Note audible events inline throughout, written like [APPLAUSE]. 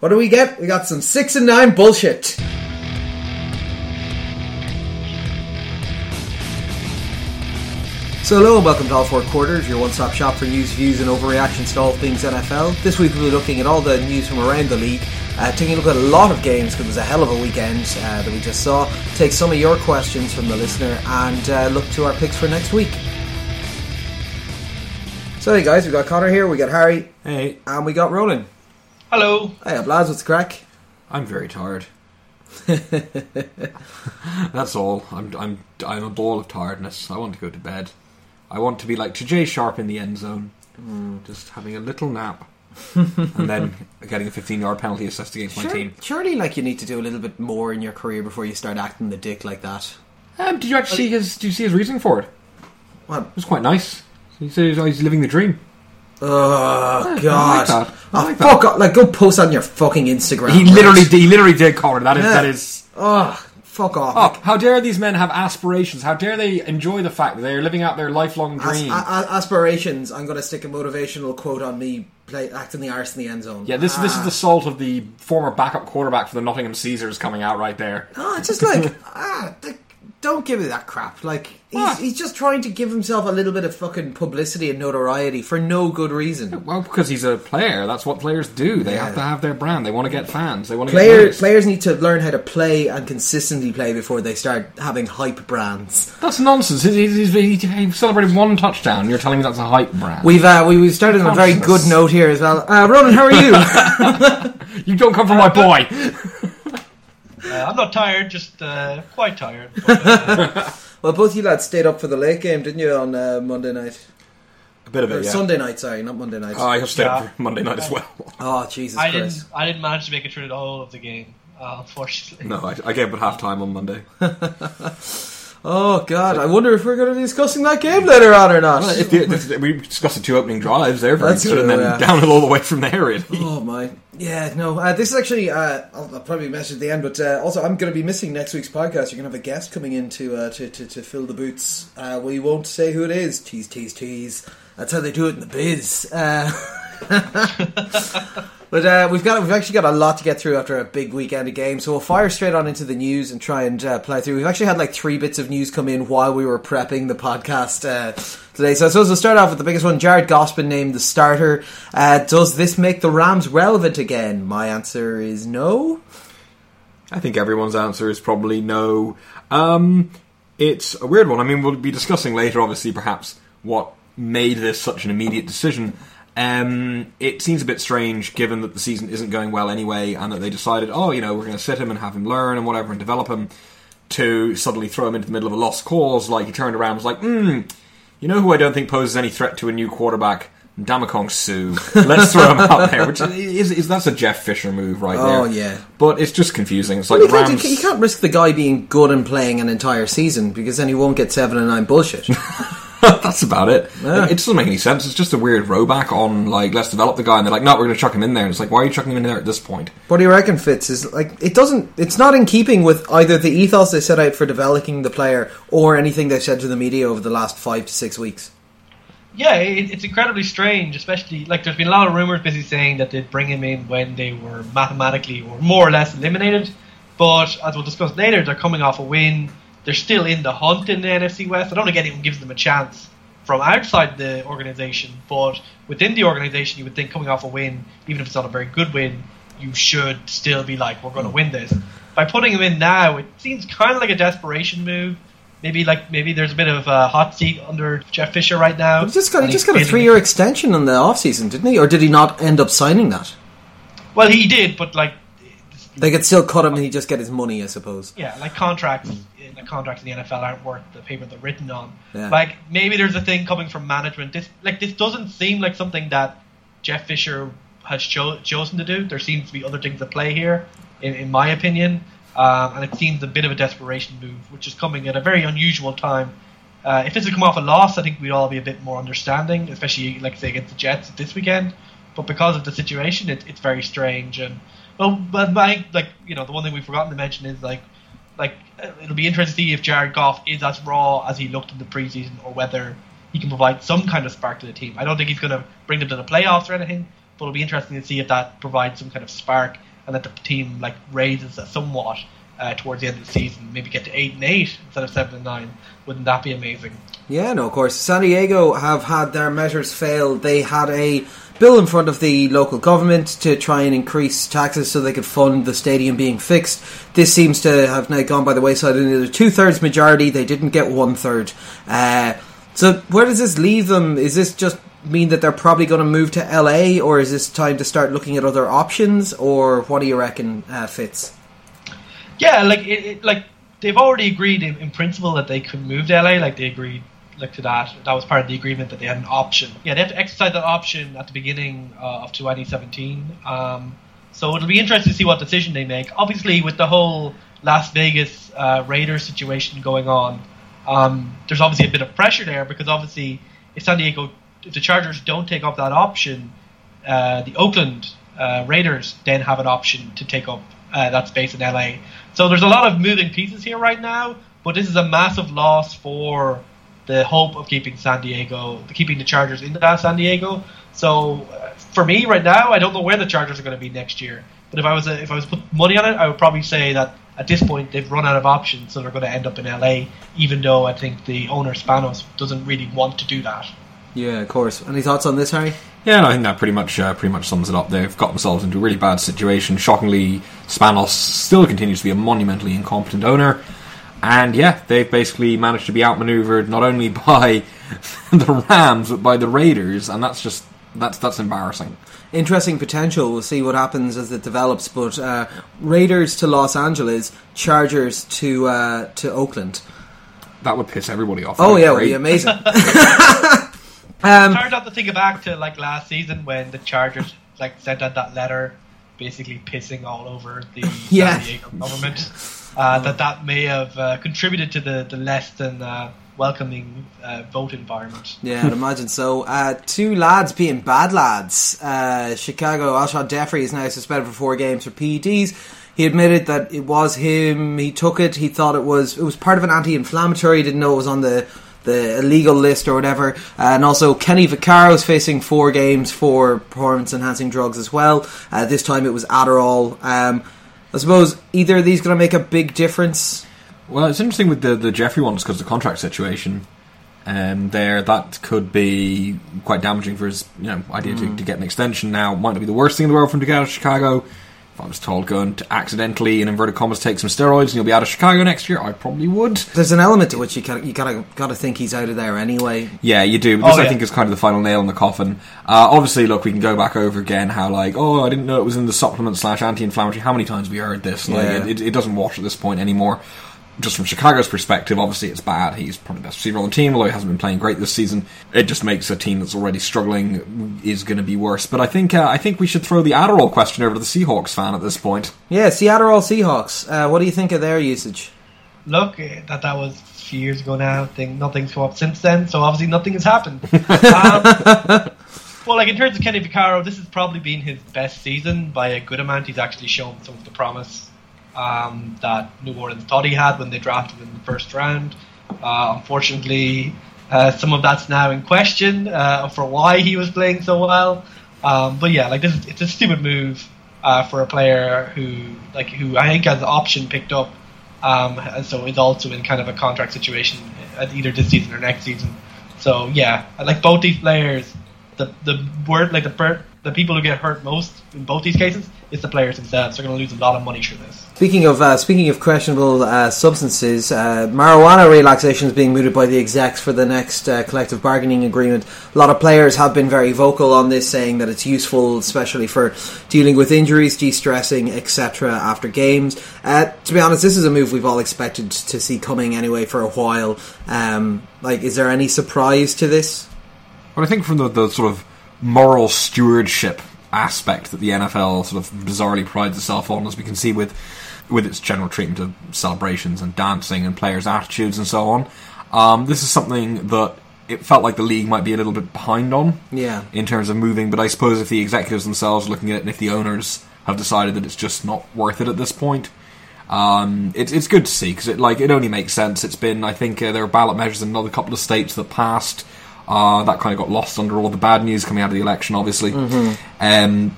What do we get? We got some six and nine bullshit. So hello and welcome to All Four Quarters, your one-stop shop for news, views and overreactions to all things NFL. This week we'll be looking at all the news from around the league, uh, taking a look at a lot of games because it was a hell of a weekend uh, that we just saw, take some of your questions from the listener and uh, look to our picks for next week. So hey guys, we got Connor here, we got Harry, Hey, and we got Roland. Hello. Hey up lads, what's the crack? I'm very tired. [LAUGHS] That's all. I'm I'm I'm a ball of tiredness. I want to go to bed. I want to be like to Jay Sharp in the end zone, just having a little nap, and then [LAUGHS] getting a 15 yard penalty assessed against my Sure- team. Surely, like you need to do a little bit more in your career before you start acting the dick like that. Um, did you actually see his? Did you see his reasoning for it? What? It was quite nice. He said he's- he's living the dream. Oh I God! like that. I Oh, like fuck! off. Like, go post on your fucking Instagram. He right? literally, he literally did, Connor. That is, Yeah. that is. Oh, fuck off! Oh, how dare these men have aspirations? How dare they enjoy the fact that they are living out their lifelong As- dream? a- a- aspirations. I'm going to stick a motivational quote on me. Play acting the arse in the end zone. yeah, this this is Ah. the salt of the former backup quarterback for the Nottingham Caesars coming out right there. No, it's just like [LAUGHS] ah, th- don't give me that crap. Like he's, he's, just trying to give himself a little bit of fucking publicity and notoriety for no good reason. Well, because he's a player. That's what players do. They Yeah. have to have their brand. They want to get fans. They want to Player, get players need to learn how to play and consistently play before they start having hype brands. That's nonsense. He, he, he, celebrated one touchdown. You're telling me that's a hype brand. We've uh, we, we've started on a very good note here as well. Uh, Ronan, how are you? [LAUGHS] you don't come from my boy. [LAUGHS] Uh, I'm not tired, just uh, quite tired. But, uh, [LAUGHS] well, both you lads stayed up for the late game, didn't you, on uh, Monday night? A bit of it, yeah. Sunday night, sorry, not Monday night. Oh, I have stayed up for Monday night as well. [LAUGHS] oh, Jesus I Christ. didn't. I didn't manage to make it through the whole of the game, uh, unfortunately. No, I, I gave it at half time on Monday. [LAUGHS] Oh, God, I wonder if we're going to be discussing that game later on or not. If we discussed the two opening drives. They're very That's good, and then yeah. downhill all the way from there. Really. Oh my, yeah, no. Uh, this is actually uh, I'll, I'll probably mention at the end, but uh, also I'm going to be missing next week's podcast. You're going to have a guest coming in to uh, to, to to fill the boots. Uh, we won't say who it is. Tease, tease, tease. That's how they do it in the biz. [LAUGHS] [LAUGHS] But uh, we've got we've actually got a lot to get through after a big weekend of games, so we'll fire straight on into the news and try and uh, play through. We've actually had like three bits of news come in while we were prepping the podcast uh, today. So I suppose we'll start off with the biggest one. Jared Goff's been named the starter. Uh, does this make the Rams relevant again? My answer is no. I think everyone's answer is probably no. Um, it's a weird one. I mean, we'll be discussing later, obviously, perhaps what made this such an immediate decision. Um, it seems a bit strange given that the season isn't going well anyway, and that they decided, oh, you know, we're going to sit him and have him learn and whatever and develop him, to suddenly throw him into the middle of a lost cause. Like he turned around and was like, hmm, you know who I don't think poses any threat to a new quarterback? Ndamukong Suh. Let's throw him out there, which is, is that's a Jeff Fisher move right there. Oh, yeah. But it's just confusing. It's like you, can't, you can't risk the guy being good and playing an entire season because then he won't get seven and nine bullshit. [LAUGHS] [LAUGHS] That's about it. Yeah. It doesn't make any sense. It's just a weird rowback on like let's develop the guy, and they're like, no, we're going to chuck him in there. And it's like, why are you chucking him in there at this point? What do you reckon, Fitz? Is like it doesn't. It's not in keeping with either the ethos they set out for developing the player or anything they've said to the media over the last five to six weeks. Yeah, it, it's incredibly strange, especially like there's been a lot of rumors busy saying that they'd bring him in when they were mathematically or more or less eliminated. But as we'll discuss later, they're coming off a win. They're still in the hunt in the NFC West. I don't think anyone gives them a chance from outside the organization, but within the organization, you would think coming off a win, even if it's not a very good win, you should still be like, we're going to hmm. win this. By putting him in now, it seems kind of like a desperation move. Maybe like maybe there's a bit of a hot seat under Jeff Fisher right now. He just got he just got a three year extension in the off season, didn't he? Or did he not end up signing that? Well, he did, but like, They could still cut him and he just get his money, I suppose. yeah, like contracts. The contracts in the NFL aren't worth the paper they're written on. Yeah. Like maybe there's a thing coming from management. This like this doesn't seem like something that Jeff Fisher has cho- chosen to do. There seems to be other things at play here, in, in my opinion, um, and it seems a bit of a desperation move, which is coming at a very unusual time. Uh, if this had come off a loss, I think we'd all be a bit more understanding, especially like say against the Jets this weekend. But because of the situation, it, it's very strange. And well, but my like you know the one thing we've forgotten to mention is like like it'll be interesting to see if Jared Goff is as raw as he looked in the preseason, or whether he can provide some kind of spark to the team. I don't think he's going to bring them to the playoffs or anything, but it'll be interesting to see if that provides some kind of spark and that the team like raises somewhat uh, towards the end of the season, maybe get to eight and eight instead of seven and nine. Wouldn't that be amazing? Yeah, no, of course. San Diego have had their measures fail. They had a bill in front of the local government to try and increase taxes so they could fund the stadium being fixed. This seems to have now gone by the wayside. In a two thirds majority, they didn't get one third. Uh, so where does this leave them? Is this just mean that they're probably going to move to LA, or is this time to start looking at other options, or what do you reckon, uh, Fitz? Yeah, like it, it, like they've already agreed in, in principle that they could move to LA. Like they agreed like to that. That was part of the agreement that they had an option. Yeah, they have to exercise that option at the beginning uh, of 2017. Um, so it'll be interesting to see what decision they make. Obviously, with the whole Las Vegas uh, Raiders situation going on, um, there's obviously a bit of pressure there because obviously if San Diego, if the Chargers don't take up that option, uh, the Oakland uh, Raiders then have an option to take up uh, that space in LA. So there's a lot of moving pieces here right now, but this is a massive loss for the hope of keeping San Diego, keeping the Chargers in San Diego. So uh, for me right now, I don't know where the Chargers are going to be next year. But if I was a, if I was put money on it, I would probably say that at this point they've run out of options, so they're going to end up in LA. Even though I think the owner Spanos doesn't really want to do that. Yeah, of course. Any thoughts on this, Harry? Yeah, no, I think that pretty much uh, pretty much sums it up. They've got themselves into a really bad situation. Shockingly, Spanos still continues to be a monumentally incompetent owner. And yeah, they've basically managed to be outmaneuvered not only [LAUGHS] by the Rams but by the Raiders, and that's just that's that's embarrassing. Interesting potential. We'll see what happens as it develops. But uh, Raiders to Los Angeles, Chargers to uh, to Oakland. That would piss everybody off. Oh yeah, it would be amazing. [LAUGHS] [LAUGHS] um, it's hard not to think back to like last season when the Chargers like sent out that letter, basically pissing all over the yeah. San Diego government uh, that that may have uh, contributed to the, the less than uh, welcoming uh, vote environment. Yeah, I'd imagine so. Uh, two lads being bad lads. Uh, Chicago, Alshon Jeffery is now suspended for four games for PEDs. He admitted that it was him. He took it. He thought it was it was part of an anti-inflammatory. He didn't know it was on the the illegal list or whatever. And also, Kenny Vaccaro is facing four games for performance enhancing drugs as well. Uh, this time it was Adderall. Um, I suppose either of these going to make a big difference. Well, it's interesting with the the Jeffery ones because the contract situation. Um, there, that could be quite damaging for his you know idea mm. to, to, get an extension. Now, might not be the worst thing in the world for him to get out of Chicago. If I was told going to accidentally, in inverted commas, take some steroids and you'll be out of Chicago next year, I probably would. There's an element to which you kind you gotta gotta think he's out of there anyway. Yeah, you do. But this, oh, yeah. I think, is kind of the final nail in the coffin. Uh, obviously, look, we can go back over again how like, oh, I didn't know it was in the supplement slash anti-inflammatory. How many times have we heard this? Like, yeah. it, it doesn't wash at this point anymore just from Chicago's perspective, obviously it's bad. He's probably the best receiver on the team, although he hasn't been playing great this season. It just makes a team that's already struggling is going to be worse. But I think uh, I think we should throw the Adderall question over to the Seahawks fan at this point. Yeah, see Adderall Seahawks. Uh, what do you think of their usage? Look, eh, that that was a few years ago now. Think nothing's come up since then, so obviously nothing has happened. [LAUGHS] um, well, like in terms of Kenny Vaccaro, this has probably been his best season by a good amount. He's actually shown some of the promise um, that New Orleans thought he had when they drafted him in the first round. Uh, unfortunately, uh, some of that's now in question uh, for why he was playing so well. Um, but yeah, like this, is, it's a stupid move uh, for a player who, like, who I think has option picked up, um, and so is also in kind of a contract situation at either this season or next season. So yeah, like both these players, the the word like the the people who get hurt most in both these cases is the players themselves. They're going to lose a lot of money through this. Speaking of uh, speaking of questionable uh, substances, uh, marijuana relaxation is being mooted by the execs for the next uh, collective bargaining agreement. A lot of players have been very vocal on this, saying that it's useful, especially for dealing with injuries, de-stressing, etc. After games. Uh, to be honest, this is a move we've all expected to see coming anyway for a while. Um, like, is there any surprise to this? Well, I think from the, the sort of moral stewardship aspect that the NFL sort of bizarrely prides itself on, as we can see with with its general treatment of celebrations and dancing and players' attitudes and so on. Um, this is something that it felt like the league might be a little bit behind on. Yeah. In terms of moving, but I suppose if the executives themselves are looking at it and if the owners have decided that it's just not worth it at this point, um, it, it's good to see because it like it only makes sense. It's been I think uh, there are ballot measures in another couple of states that passed. Uh, that kind of got lost under all the bad news coming out of the election, obviously. Mm-hmm. Um,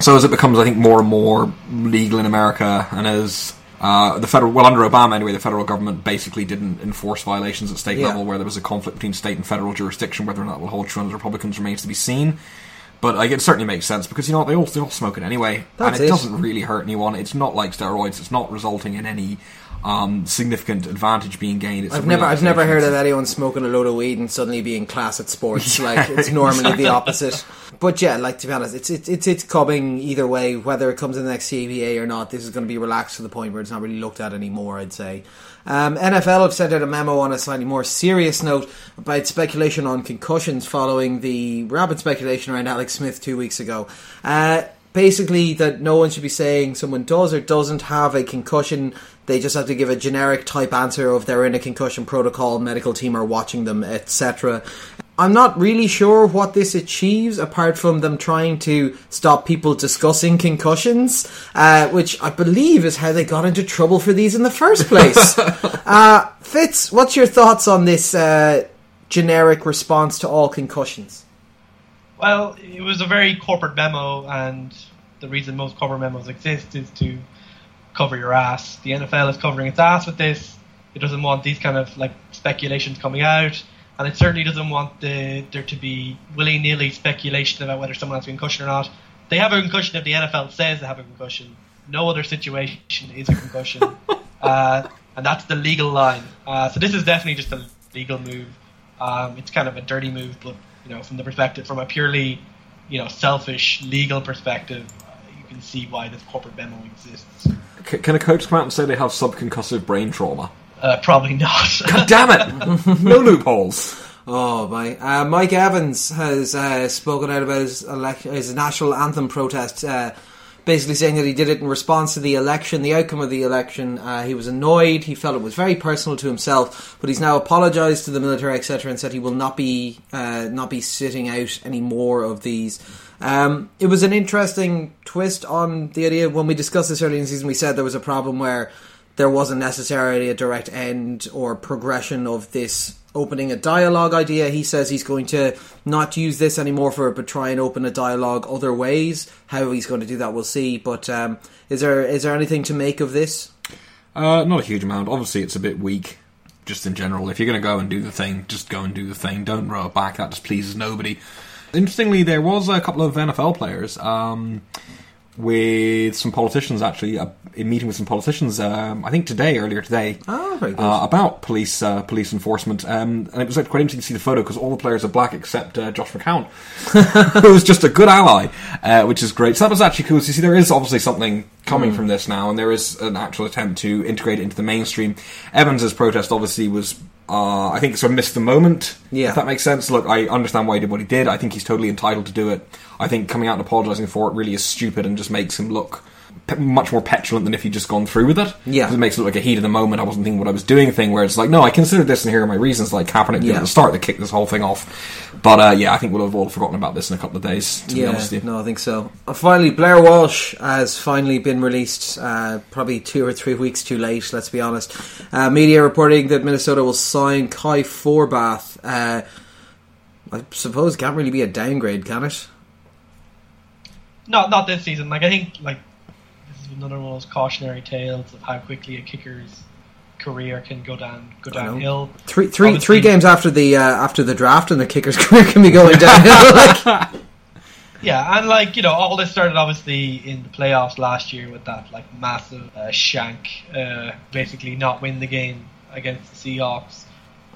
So as it becomes, I think, more and more legal in America, and as uh, the federal, well, under Obama anyway, the federal government basically didn't enforce violations at state Yeah. level where there was a conflict between state and federal jurisdiction. Whether or not it will hold true under Republicans remains to be seen. But like, it certainly makes sense because you know what, they all they all smoke it anyway, That's and it, it. doesn't really hurt anyone. It's not like steroids. It's not resulting in any um, significant advantage being gained. I've never, I've never heard of anyone smoking a load of weed and suddenly being class at sports. [LAUGHS] like it's [LAUGHS] normally the opposite. But yeah, like to be honest, it's it's it's, it's coming either way. Whether it comes in the next CBA or not, this is going to be relaxed to the point where it's not really looked at anymore. I'd say. Um, NFL have sent out a memo on a slightly more serious note about speculation on concussions following the rapid speculation around Alex Smith two weeks ago. Uh, basically, that no one should be saying someone does or doesn't have a concussion. They just have to give a generic type answer of they're in a concussion protocol, medical team are watching them, etc. I'm not really sure what this achieves, apart from them trying to stop people discussing concussions, uh, which I believe is how they got into trouble for these in the first place. [LAUGHS] uh, Fitz, what's your thoughts on this uh, generic response to all concussions? Well, it was a very corporate memo, and the reason most corporate memos exist is to cover your ass. The NFL is covering its ass with this. It doesn't want these kind of like speculations coming out, and it certainly doesn't want the, there to be willy nilly speculation about whether someone has a concussion or not. They have a concussion if the NFL says they have a concussion. No other situation is a concussion, [LAUGHS] uh, and that's the legal line. Uh, so this is definitely just a legal move. Um, it's kind of a dirty move, but you know, from the perspective, from a purely, you know, selfish legal perspective, uh, you can see why this corporate memo exists. C- can a coach come out and say they have subconcussive brain trauma? Uh, probably not. [LAUGHS] God damn it! no loopholes. Oh my! Uh, Mike Evans has uh, spoken out about his, elec- his national anthem protest, uh, basically saying that he did it in response to the election, the outcome of the election. Uh, he was annoyed. He felt it was very personal to himself, but he's now apologised to the military, etc., and said he will not be uh, not be sitting out any more of these. Um, it was an interesting twist on the idea when we discussed this early in the season. We said there was a problem where there wasn't necessarily a direct end or progression of this opening a dialogue idea. He says he's going to not use this anymore for it, but try and open a dialogue other ways. How he's going to do that, we'll see. But um, is there is there anything to make of this? Uh, not a huge amount. Obviously, it's a bit weak, just in general. If you're going to go and do the thing, just go and do the thing. Don't row it back. That just pleases nobody. Interestingly, there was a couple of NFL players um, with some politicians actually uh, in meeting with some politicians. Um, I think today, earlier today, Oh, uh, about police uh, police enforcement. Um, and it was like, quite interesting to see the photo because all the players are black except uh, Josh McCown, [LAUGHS] who was just a good ally, uh, which is great. So that was actually cool. So you see, there is obviously something coming from this now, and there is an actual attempt to integrate it into the mainstream. Evans's protest obviously was. Uh, I think sort of missed the moment. Yeah. If that makes sense. Look, I understand why he did what he did. I think he's totally entitled to do it. I think coming out and apologising for it really is stupid and just makes him look pe- much more petulant than if he'd just gone through with it. Yeah. 'Cause it makes it look like a heat of the moment. I wasn't thinking what I was doing thing where it's like, no, I considered this and here are my reasons. Like Kaepernick did Yeah. at the start that kicked this whole thing off. But uh, yeah, I think we'll have all forgotten about this in a couple of days. To be honest with you. no, I think so. Uh, finally, Blair Walsh has finally been released. Uh, probably two or three weeks too late. Let's be honest. Uh, media reporting that Minnesota will sign Kai Forbath. Uh, I suppose can't really be a downgrade, can it? not not this season. Like I think like this is another one of those cautionary tales of how quickly a kicker's career can go down go downhill. Three, three, Obviously- three games after the uh, after the draft, and the kicker's [LAUGHS] career can be going [LAUGHS] downhill. like, [LAUGHS] Yeah, and like you know, all this started obviously in the playoffs last year with that like massive uh, shank, uh, basically not win the game against the Seahawks.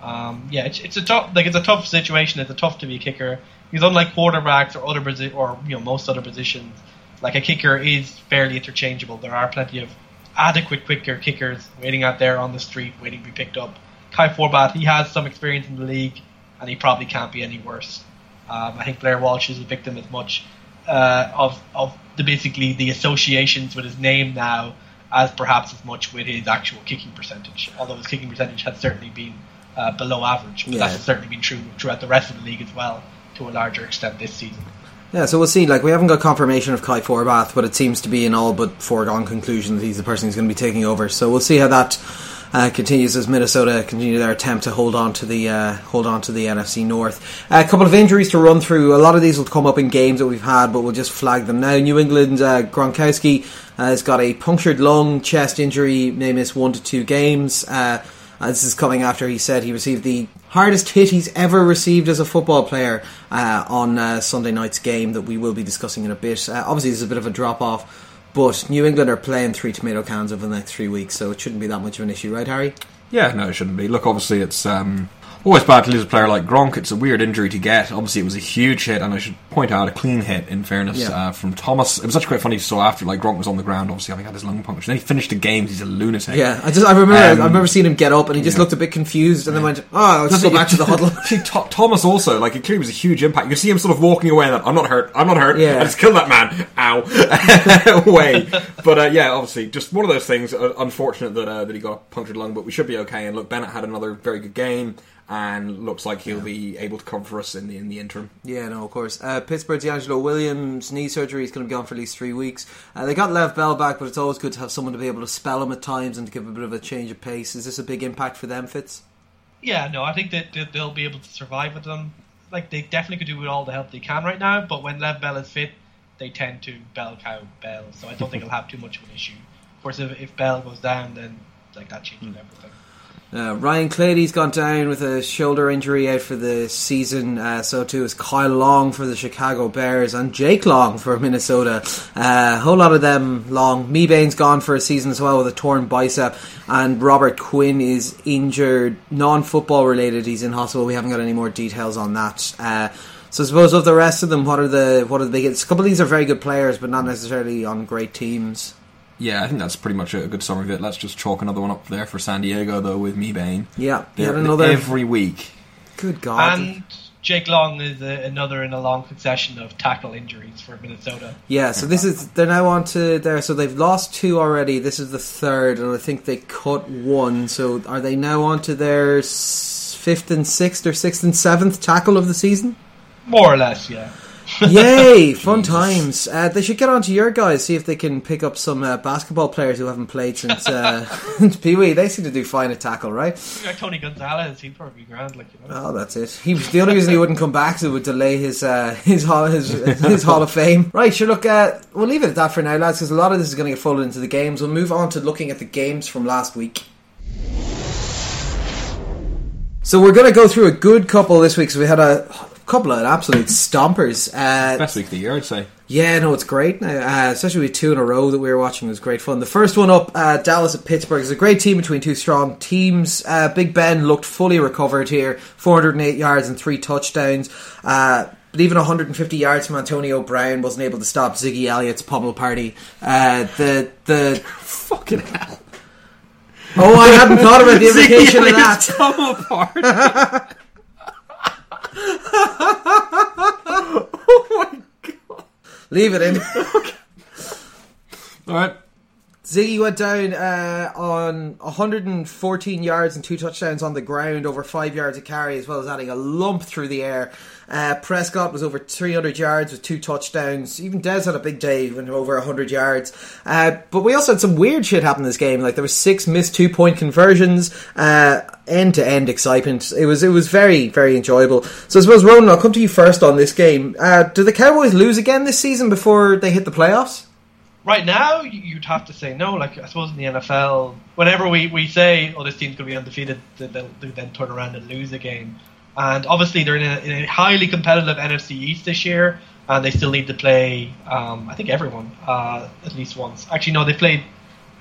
Um, yeah, it's, it's a tough like it's a tough situation. It's a tough to be a kicker because unlike quarterbacks or other posi- or you know most other positions, like a kicker is fairly interchangeable. There are plenty of adequate quicker kickers waiting out there on the street, waiting to be picked up. Kai Forbath, he has some experience in the league, and he probably can't be any worse. Um, I think Blair Walsh is a victim as much uh, of of the basically the associations with his name now as perhaps as much with his actual kicking percentage. Although his kicking percentage has certainly been uh, below average, but Yeah. that's certainly been true throughout the rest of the league as well, to a larger extent this season. Yeah, so we'll see. Like we haven't got confirmation of Kai Forbath, but it seems to be an all but foregone conclusion that he's the person who's going to be taking over. So we'll see how that uh, continues as Minnesota continue their attempt to hold on to the uh, hold on to the NFC North. a couple of injuries to run through. A lot of these will come up in games that we've had, but we'll just flag them now. New England uh, Gronkowski has got a punctured lung, chest injury, may miss one to two games. Uh, this is coming after he said he received the hardest hit he's ever received as a football player uh, on uh, Sunday night's game that we will be discussing in a bit. Uh, obviously, there's a bit of a drop off, but New England are playing three tomato cans over the next three weeks, so it shouldn't be that much of an issue, right, Harry? Yeah, no, it shouldn't be. Look, obviously, it's um, always bad to lose a player like Gronk. It's a weird injury to get. Obviously, it was a huge hit, and I should point out a clean hit. In fairness, Yeah. uh, from Thomas, it was actually quite funny. So after like Gronk was on the ground, obviously having had his lung punctured, then he finished the game. He's a lunatic. Yeah, I just I remember Um, I remember seeing him get up and he just yeah. looked a bit confused and then went, "Oh, I'll just go back to the huddle." [LAUGHS] Thomas also, like, it clearly was a huge impact. You see him sort of walking away and that, I'm not hurt, I'm not hurt, Yeah. I just killed that man, ow, [LAUGHS] away. But, uh, yeah, obviously, just one of those things, uh, unfortunate that, uh, that he got a punctured lung, but we should be okay. And look, Bennett had another very good game, and looks like he'll be able to come for us in the, in the interim. Yeah, no, of course. Uh, Pittsburgh's DeAngelo Williams knee surgery is going to be gone for at least three weeks. Uh, they got Le'Veon Bell back, but it's always good to have someone to be able to spell him at times and to give a bit of a change of pace. Is this a big impact for them, Fitz? Yeah, no, I think that, that they'll be able to survive with them. Like they definitely could do with all the help they can right now, but when Le'Veon Bell is fit, they tend to bell cow Bell. So I don't think he'll have too much of an issue. Of course, if, if Bell goes down, then like that changes everything. Uh, Ryan Clady's gone down with a shoulder injury out for the season. Uh, so too is Kyle Long for the Chicago Bears and Jake Long for Minnesota. Uh, a whole lot of them long. Mebane's gone for a season as well with a torn bicep, and Robert Quinn is injured, non-football related. He's in hospital. We haven't got any more details on that. Uh, so I suppose of the rest of them, what are the what are the biggest? A couple of these are very good players, but not necessarily on great teams. Yeah, I think that's pretty much a good summary of it. Let's just chalk another one up there for San Diego, though, with me, Mebane. Yeah, They're- yet another. Every week. good God. And Jake Long is a, another in a long succession of tackle injuries for Minnesota. Yeah, so this is they're now on to there. So they've lost two already. This is the third, and I think they cut one. So are they now on to their fifth and sixth or sixth and seventh tackle of the season? More or less, yeah. Yay! [LAUGHS] Fun times. Uh, they should get on to your guys. See if they can pick up some uh, basketball players who haven't played since uh, [LAUGHS] [LAUGHS] Pee Wee. They seem to do fine at tackle, right? Like Tony Gonzalez, he'd probably be grand, like you know. Oh, that's it. He the only reason he wouldn't come back is it would delay his uh, his hall his, his Hall of Fame. Right, sure. Look, uh, we'll leave it at that for now, lads, because a lot of this is going to get folded into the games. We'll move on to looking at the games from last week. So we're going to go through a good couple this week. So we had a couple of absolute stompers. Uh, Best week of the year, I'd say. yeah, no, it's great uh, especially with two in a row that we were watching. It was great fun. The first one up, uh, Dallas at Pittsburgh, is a great team between two strong teams. Uh, Big Ben looked fully recovered here, 408 yards and three touchdowns. Uh, but even 150 yards from Antonio Brown wasn't able to stop Ziggy Elliott's pummel party. Uh, the the [LAUGHS] Fucking hell. oh, I hadn't thought about the [LAUGHS] implication of that. Come apart. [LAUGHS] [LAUGHS] oh my god. Leave it in. [LAUGHS] Alright. Ziggy went down uh, on 114 yards and two touchdowns on the ground, over five yards of carry, as well as adding a lump through the air. Uh, Prescott was over 300 yards with two touchdowns. Even Dez had a big day, went over 100 yards. Uh, but we also had some weird shit happen in this game. Like there was six missed two point conversions, end to end excitement. It was it was very very enjoyable. So I suppose Ronan, I'll come to you first on this game. Uh, do the Cowboys lose again this season before they hit the playoffs? Right now, you- you'd have to say no. Like I suppose in the NFL, whenever we, we say, "Oh, this team's going to be undefeated," they'll, they'll, then turn around and lose a game. And obviously, they're in a, in a highly competitive NFC East this year, and they still need to play. Um, I think everyone uh, at least once. Actually, no, they played.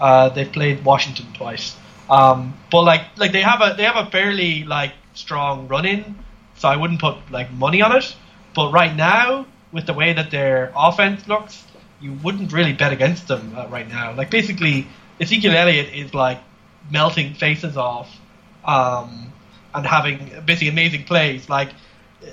Uh, they've played Washington twice. Um, but like like they have a they have a fairly like strong run in, so I wouldn't put like money on it. But right now, with the way that their offense looks, you wouldn't really bet against them uh, right now. Like basically, Ezekiel Elliott is like melting faces off, um, and having basically amazing plays. Like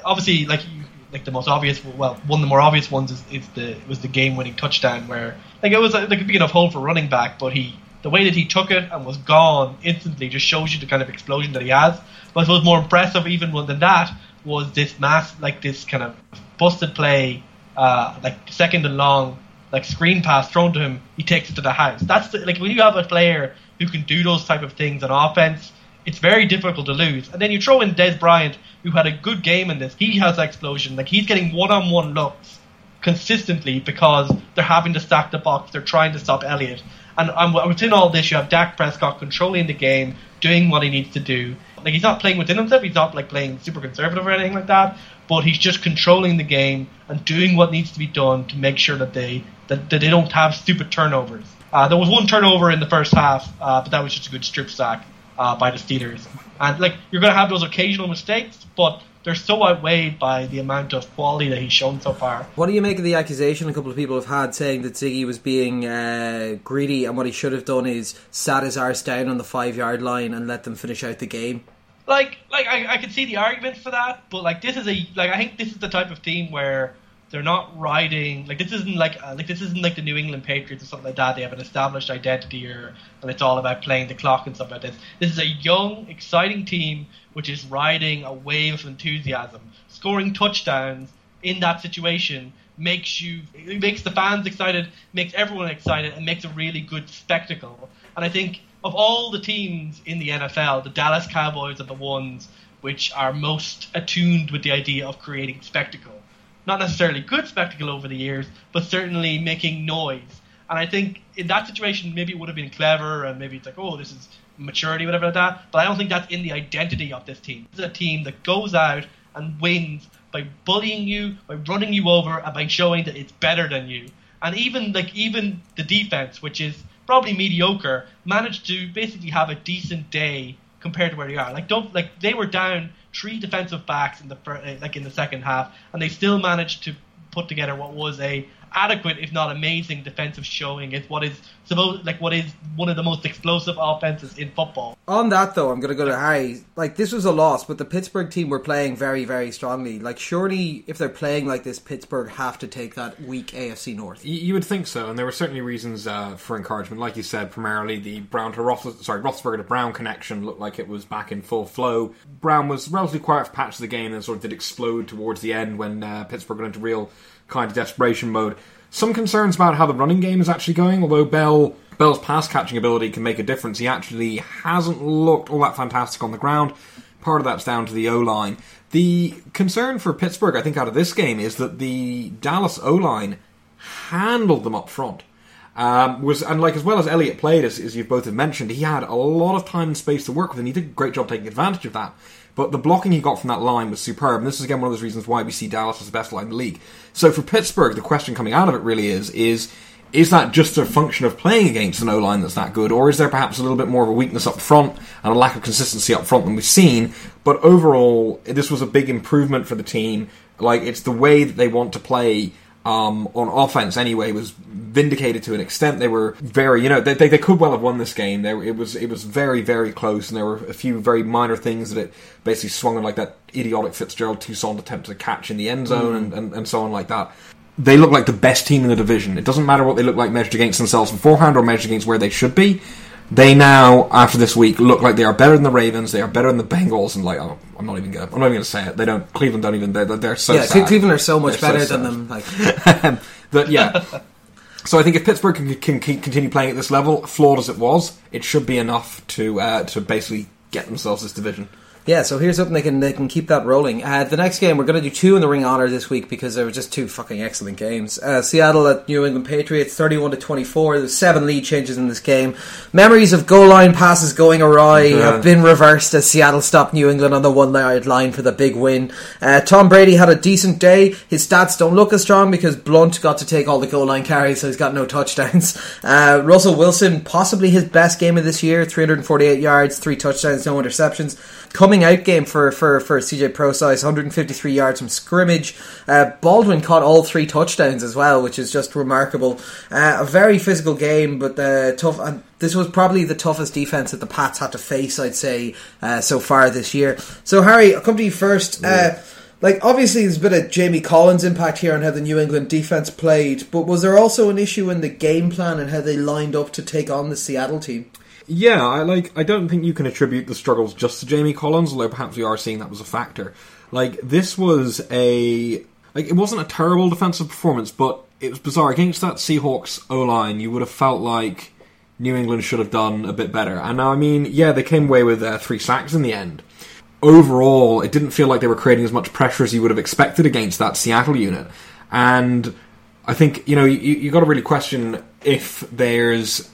obviously, like you, like the most obvious, well, one of the more obvious ones is, is the was the game winning touchdown where like it was like a big enough hole for running back, but he the way that he took it and was gone instantly just shows you the kind of explosion that he has. But I suppose more impressive even than that was this mass like this kind of busted play, uh, like second and long, like screen pass thrown to him. He takes it to the house. That's the, like when you have a player who can do those type of things on offense, it's very difficult to lose. And then you throw in Dez Bryant, who had a good game in this. He has explosion. Like he's getting one-on-one looks consistently because they're having to stack the box. They're trying to stop Elliott. And um, within all this, you have Dak Prescott controlling the game, doing what he needs to do. Like he's not playing within himself. He's not like playing super conservative or anything like that. But he's just controlling the game and doing what needs to be done to make sure that they that, that they don't have stupid turnovers. Uh, there was one turnover in the first half, uh, but that was just a good strip sack uh, by the Steelers. And like you're going to have those occasional mistakes, but they're so outweighed by the amount of quality that he's shown so far. What do you make of the accusation a couple of people have had saying that Ziggy was being uh, greedy and what he should have done is sat his arse down on the five yard line and let them finish out the game? Like, like I, I can see the argument for that, but like this is a like I think this is the type of team where they're not riding like this isn't like uh, like this isn't like the New England Patriots or something like that. They have an established identity or and it's all about playing the clock and stuff like this. This is a young, exciting team which is riding a wave of enthusiasm. Scoring touchdowns in that situation makes you it makes the fans excited, makes everyone excited, and makes a really good spectacle. And I think of all the teams in the NFL, the Dallas Cowboys are the ones which are most attuned with the idea of creating spectacle not necessarily good spectacle over the years, but certainly making noise. And I think in that situation, maybe it would have been clever, and maybe it's like, oh, this is maturity, whatever like that. But I don't think that's in the identity of this team. This is a team that goes out and wins by bullying you, by running you over, and by showing that it's better than you. And even like even the defense, which is probably mediocre, managed to basically have a decent day compared to where they are. Like don't like they were down three defensive backs in the like in the second half, and they still managed to put together what was a adequate, if not amazing, defensive showing. It's what is supposed like what is one of the most explosive offenses in football. On that though, I'm going to go to Harry. Like this was a loss, but the Pittsburgh team were playing very, very strongly. Like surely, if they're playing like this, Pittsburgh have to take that weak AFC North. You would think so, and there were certainly reasons uh, for encouragement. Like you said, primarily the Brown to Roth- sorry Roethlisberger to Brown connection looked like it was back in full flow. Brown was relatively quiet for patch of the game, and sort of did explode towards the end when uh, Pittsburgh got into real kind of desperation mode. Some concerns about how the running game is actually going, although Bell Bell's pass catching ability can make a difference. He actually hasn't looked all that fantastic on the ground. Part of that's down to the O line. The concern for Pittsburgh, I think, out of this game is that the Dallas O line handled them up front. Um, was and like as well as Elliott played, as, as you've both have mentioned, he had a lot of time and space to work with, and he did a great job taking advantage of that. But the blocking he got from that line was superb, and this is again one of those reasons why we see Dallas as the best line in the league. So for Pittsburgh, the question coming out of it really is is is that just a function of playing against an O line that's that good, or is there perhaps a little bit more of a weakness up front and a lack of consistency up front than we've seen? But overall, this was a big improvement for the team. Like it's the way that they want to play um, on offense anyway was vindicated to an extent. They were very, you know, they, they, they could well have won this game. There, it was it was very very close, and there were a few very minor things that it basically swung on, like that idiotic Fitzgerald Toussaint attempt to catch in the end zone, mm. and, and, and so on like that. They look like the best team in the division. It doesn't matter what they look like measured against themselves beforehand or measured against where they should be they now, after this week, look like they are better than the Ravens. They are better than the Bengals, and like, oh, I'm not even gonna, I'm not even gonna say it. They don't. Cleveland don't even. They're, they're so. Yeah, sad. Cleveland are so much they're better so than them. Like, [LAUGHS] that yeah. So I think if Pittsburgh can, can, can, continue playing at this level, flawed as it was, it should be enough to uh, to basically get themselves this division. Yeah, so here's hoping they can they can keep that rolling. Uh, the next game we're going to do two in the Ring Honor this week because they were just two fucking excellent games. Uh, Seattle at New England Patriots, thirty-one to twenty-four. There's seven lead changes in this game. Memories of goal line passes going awry yeah. have been reversed as Seattle stopped New England on the one-yard line for the big win. Uh, Tom Brady had a decent day. His stats don't look as strong because Blount got to take all the goal line carries, so he's got no touchdowns. [LAUGHS] Uh, Russell Wilson, possibly his best game of this year, three hundred and forty-eight yards, three touchdowns, no interceptions coming out game for for for CJ Prosise, 153 yards from scrimmage. Uh, Baldwin caught all three touchdowns as well, which is just remarkable. Uh, a very physical game, but uh, tough. And this was probably the toughest defense that the Pats had to face, I'd say, uh, so far this year. So Harry, I'll come to you first. Uh, yeah. Like obviously, there's a Jamie Collins impact here on how the New England defense played, but was there also an issue in the game plan and how they lined up to take on the Seattle team? Yeah, I like. I don't think you can attribute the struggles just to Jamie Collins, although perhaps we are seeing that was a factor. Like this was a like it wasn't a terrible defensive performance, but it was bizarre against that Seahawks O line. You would have felt like New England should have done a bit better. And I mean, yeah, they came away with uh, three sacks in the end. Overall, it didn't feel like they were creating as much pressure as you would have expected against that Seattle unit. And I think, you know, you, you got to really question if there's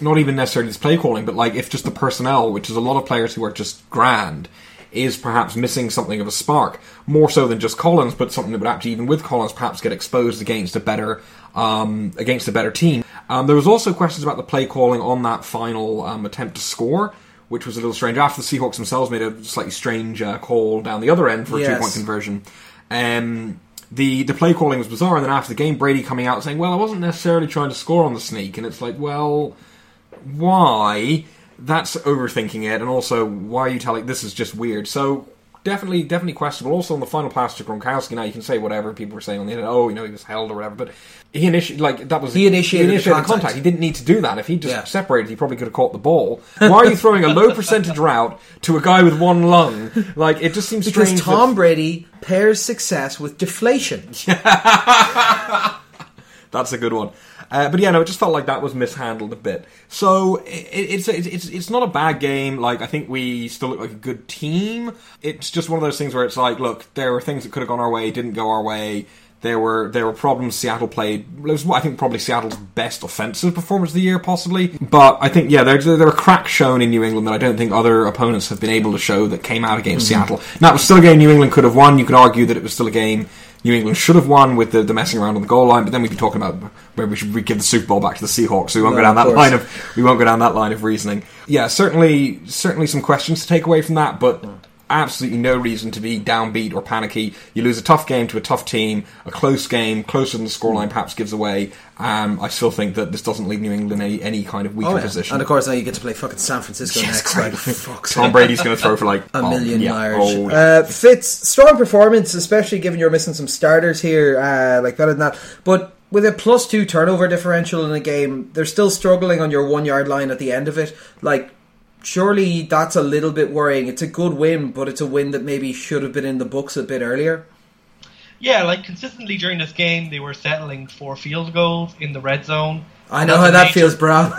not even necessarily this play calling, but like if just the personnel, which is a lot of players who are just grand, is perhaps missing something of a spark, more so than just Collins, but something that would actually, even with Collins, perhaps get exposed against a better um, against a better team. Um, there was also questions about the play calling on that final um, attempt to score, which was a little strange. After the Seahawks themselves made a slightly strange uh, call down the other end for a Yes. two point conversion. Um, the the play calling was bizarre, and then after the game, Brady coming out saying, "Well, I wasn't necessarily trying to score on the sneak," and it's like, well, why? That's overthinking it, and also why are you telling this is just weird. So definitely, definitely questionable. Also, on the final pass to Gronkowski, now you can say whatever people were saying on the internet. Oh, you know, he was held or whatever, but he initiated like that was He initiated the contact. He didn't need to do that. If he just Yeah. separated, he probably could have caught the ball. Why are you throwing a low percentage route to a guy with one lung? Like it just seems Because strange. Tom that- Brady pairs success with deflation. [LAUGHS] That's a good one. Uh, but yeah, no, it just felt like that was mishandled a bit. So it, it's, it's it's it's not a bad game. Like I think we still look like a good team. It's just one of those things where it's like, look, there were things that could have gone our way, didn't go our way. There were there were problems. Seattle played. It was I think probably Seattle's best offensive performance of the year, possibly. But I think yeah, there there were cracks shown in New England that I don't think other opponents have been able to show that came out against Seattle. Now it was still a game New England could have won. You could argue that it was still a game New England should have won with the, the messing around on the goal line, but then we'd be talking about where we should give the Super Bowl back to the Seahawks. So we won't No, go down that course. line of we won't go down that line of reasoning. Yeah, certainly certainly some questions to take away from that, but absolutely no reason to be downbeat or panicky. You lose a tough game to a tough team, a close game, closer than the scoreline perhaps gives away. Um, I still think that this doesn't leave New England any, any kind of weaker Oh, yeah. position. And of course, now you get to play fucking San Francisco Yes, next. Like, fuck's Tom. Brady's going to throw for like [LAUGHS] a million yeah, Irish. oh, uh, Fitz, strong performance, especially given you're missing some starters here, uh, like better than that. But with a plus two turnover differential in a game, they're still struggling on your one yard line at the end of it. Like, surely that's a little bit worrying. It's a good win, but it's a win that maybe should have been in the books a bit earlier. Yeah, like consistently during this game, they were settling for field goals in the red zone. I know how that major- feels, bro. [LAUGHS] [LAUGHS]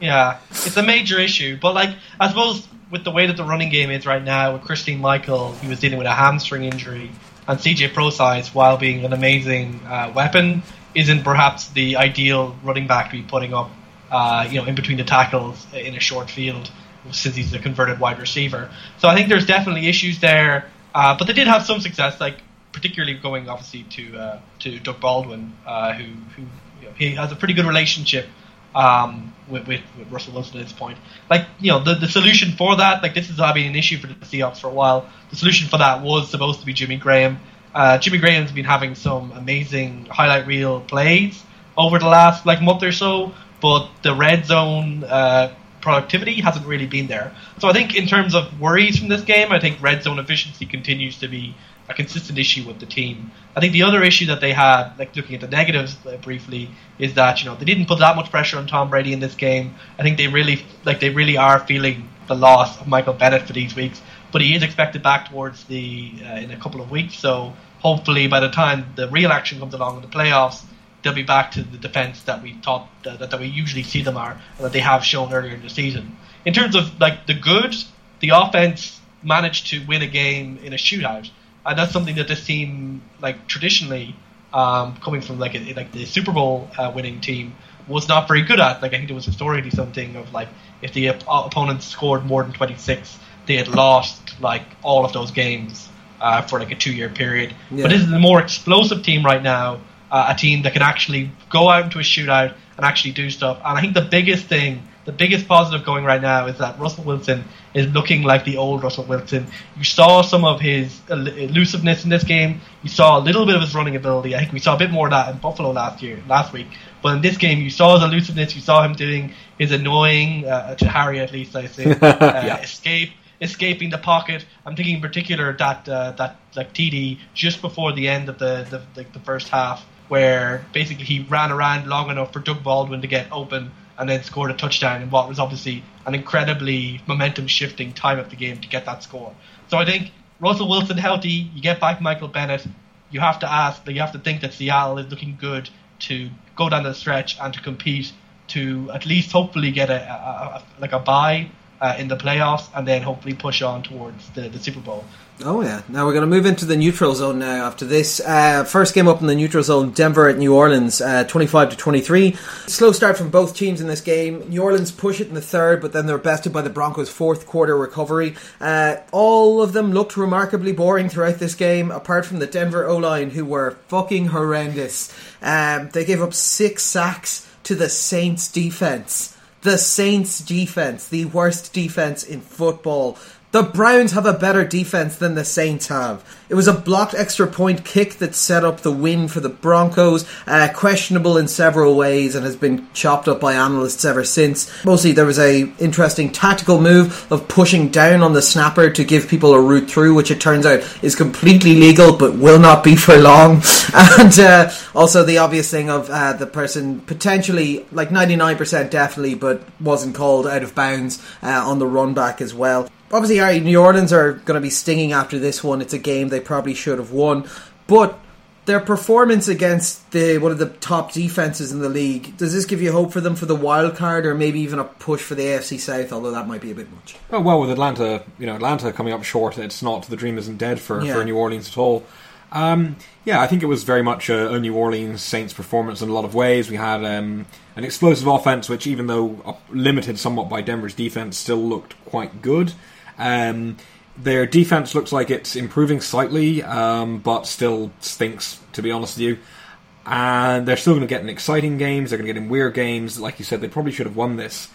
Yeah, it's a major issue. But like, I suppose with the way that the running game is right now, with Christine Michael, he was dealing with a hamstring injury, and CJ Prosise, while being an amazing uh, weapon, isn't perhaps the ideal running back to be putting up, uh, you know, in between the tackles in a short field, since he's a converted wide receiver. So I think there's definitely issues there. Uh, but they did have some success, like particularly going obviously to uh, to Doug Baldwin, uh, who who you know, he has a pretty good relationship um, with, with with Russell Wilson at this point. Like you know, the the solution for that, like this has been an issue for the Seahawks for a while. The solution for that was supposed to be Jimmy Graham. Uh, Jimmy Graham's been having some amazing highlight reel plays over the last like month or so, but the red zone uh, productivity hasn't really been there. So I think in terms of worries from this game, I think red zone efficiency continues to be a consistent issue with the team. I think the other issue that they had, like looking at the negatives uh, briefly, is that you know they didn't put that much pressure on Tom Brady in this game. I think they really like they really are feeling the loss of Michael Bennett for these weeks, but he is expected back towards the uh, in a couple of weeks. So hopefully by the time the real action comes along in the playoffs, they'll be back to the defense that we thought that, that we usually see them are and that they have shown earlier in the season. In terms of like the good, the offense managed to win a game in a shootout, and that's something that this team like traditionally um, coming from like a, like the Super Bowl uh, winning team was not very good at. Like I think there was historically something of like if the op- opponent scored more than 26, they had lost like all of those games uh, for like a two year period. Yeah. But this is a more explosive team right now, uh, a team that can actually go out into a shootout and actually do stuff. And I think the biggest thing, the biggest positive going right now is that Russell Wilson is looking like the old Russell Wilson. You saw some of his el- elusiveness in this game. You saw a little bit of his running ability. I think we saw a bit more of that in Buffalo last year, last week. But in this game, you saw his elusiveness. You saw him doing his annoying, uh, to Harry at least, I say, [LAUGHS] uh, Yeah. escape, escaping the pocket. I'm thinking in particular that uh, that like TD just before the end of the the, the the first half, where basically he ran around long enough for Doug Baldwin to get open and then scored a touchdown in what was obviously an incredibly momentum shifting time of the game to get that score. So I think Russell Wilson healthy, you get back Michael Bennett, you have to ask, you have to think that Seattle is looking good to go down the stretch and to compete to at least hopefully get a, a, a like a bye uh, in the playoffs and then hopefully push on towards the, the Super Bowl. Oh yeah. Now we're going to move into the neutral zone now. After this, uh, first game up in the neutral zone, Denver at New Orleans, uh, twenty-five to twenty-three. Slow start from both teams in this game. New Orleans push it in the third, but then they're bested by the Broncos' fourth quarter recovery. Uh, all of them looked remarkably boring throughout this game, apart from the Denver O line, who were fucking horrendous. Um, they gave up six sacks to the Saints defense. The Saints defense, the worst defense in football. The Browns have a better defense than the Saints have. It was a blocked extra point kick that set up the win for the Broncos, uh, questionable in several ways and has been chopped up by analysts ever since. Mostly there was a interesting tactical move of pushing down on the snapper to give people a route through, which it turns out is completely legal but will not be for long. [LAUGHS] And uh, also the obvious thing of uh, the person potentially, like 99% definitely, but wasn't called out of bounds uh, on the run back as well obviously, New Orleans are going to be stinging after this one. It's a game they probably should have won, but their performance against the one of the top defenses in the league does this give you hope for them for the wild card or maybe even a push for the AFC South? Although that might be a bit much. Oh well, with Atlanta, you know, Atlanta coming up short, it's not the dream isn't dead for, yeah. for New Orleans at all. Um, yeah, I think it was very much a, a, New Orleans Saints performance in a lot of ways. We had um, an explosive offense, which, even though limited somewhat by Denver's defense, still looked quite good. Um, their defense looks like it's improving slightly, um, but still stinks, to be honest with you. And they're still going to get in exciting games. They're going to get in weird games. Like you said, they probably should have won this.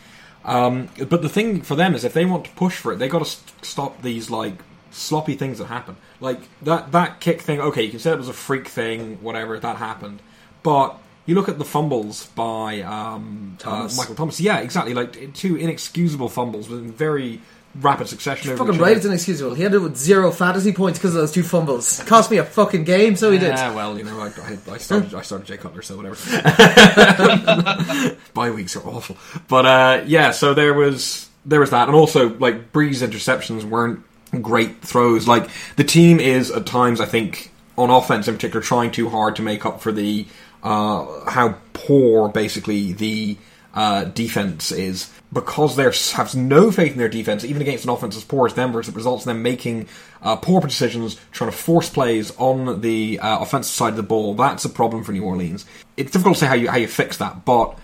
Um, but the thing for them is, if they want to push for it, they got to st- stop these like sloppy things that happen. Like that that kick thing. Okay, you can say it was a freak thing, whatever that happened. But you look at the fumbles by um, uh, Michael Thomas. Yeah, exactly. Like two inexcusable fumbles with very rapid succession. Over fucking right, it's inexcusable. He ended up with zero fantasy points because of those two fumbles. Cost me a fucking game, so he did. Yeah, well, you know, I, I, started, I started Jay Cutler, so whatever. [LAUGHS] Bye weeks are awful, but uh, yeah. So there was there was that, and also like Brees interceptions weren't great throws. Like the team is at times, I think, on offense in particular, trying too hard to make up for the uh, how poor basically the uh, defense is because they have no faith in their defense, even against an offense as poor as Denver's, it results in them making uh, poor decisions, trying to force plays on the uh, offensive side of the ball. That's a problem for New Orleans. It's difficult to say how you how you fix that, but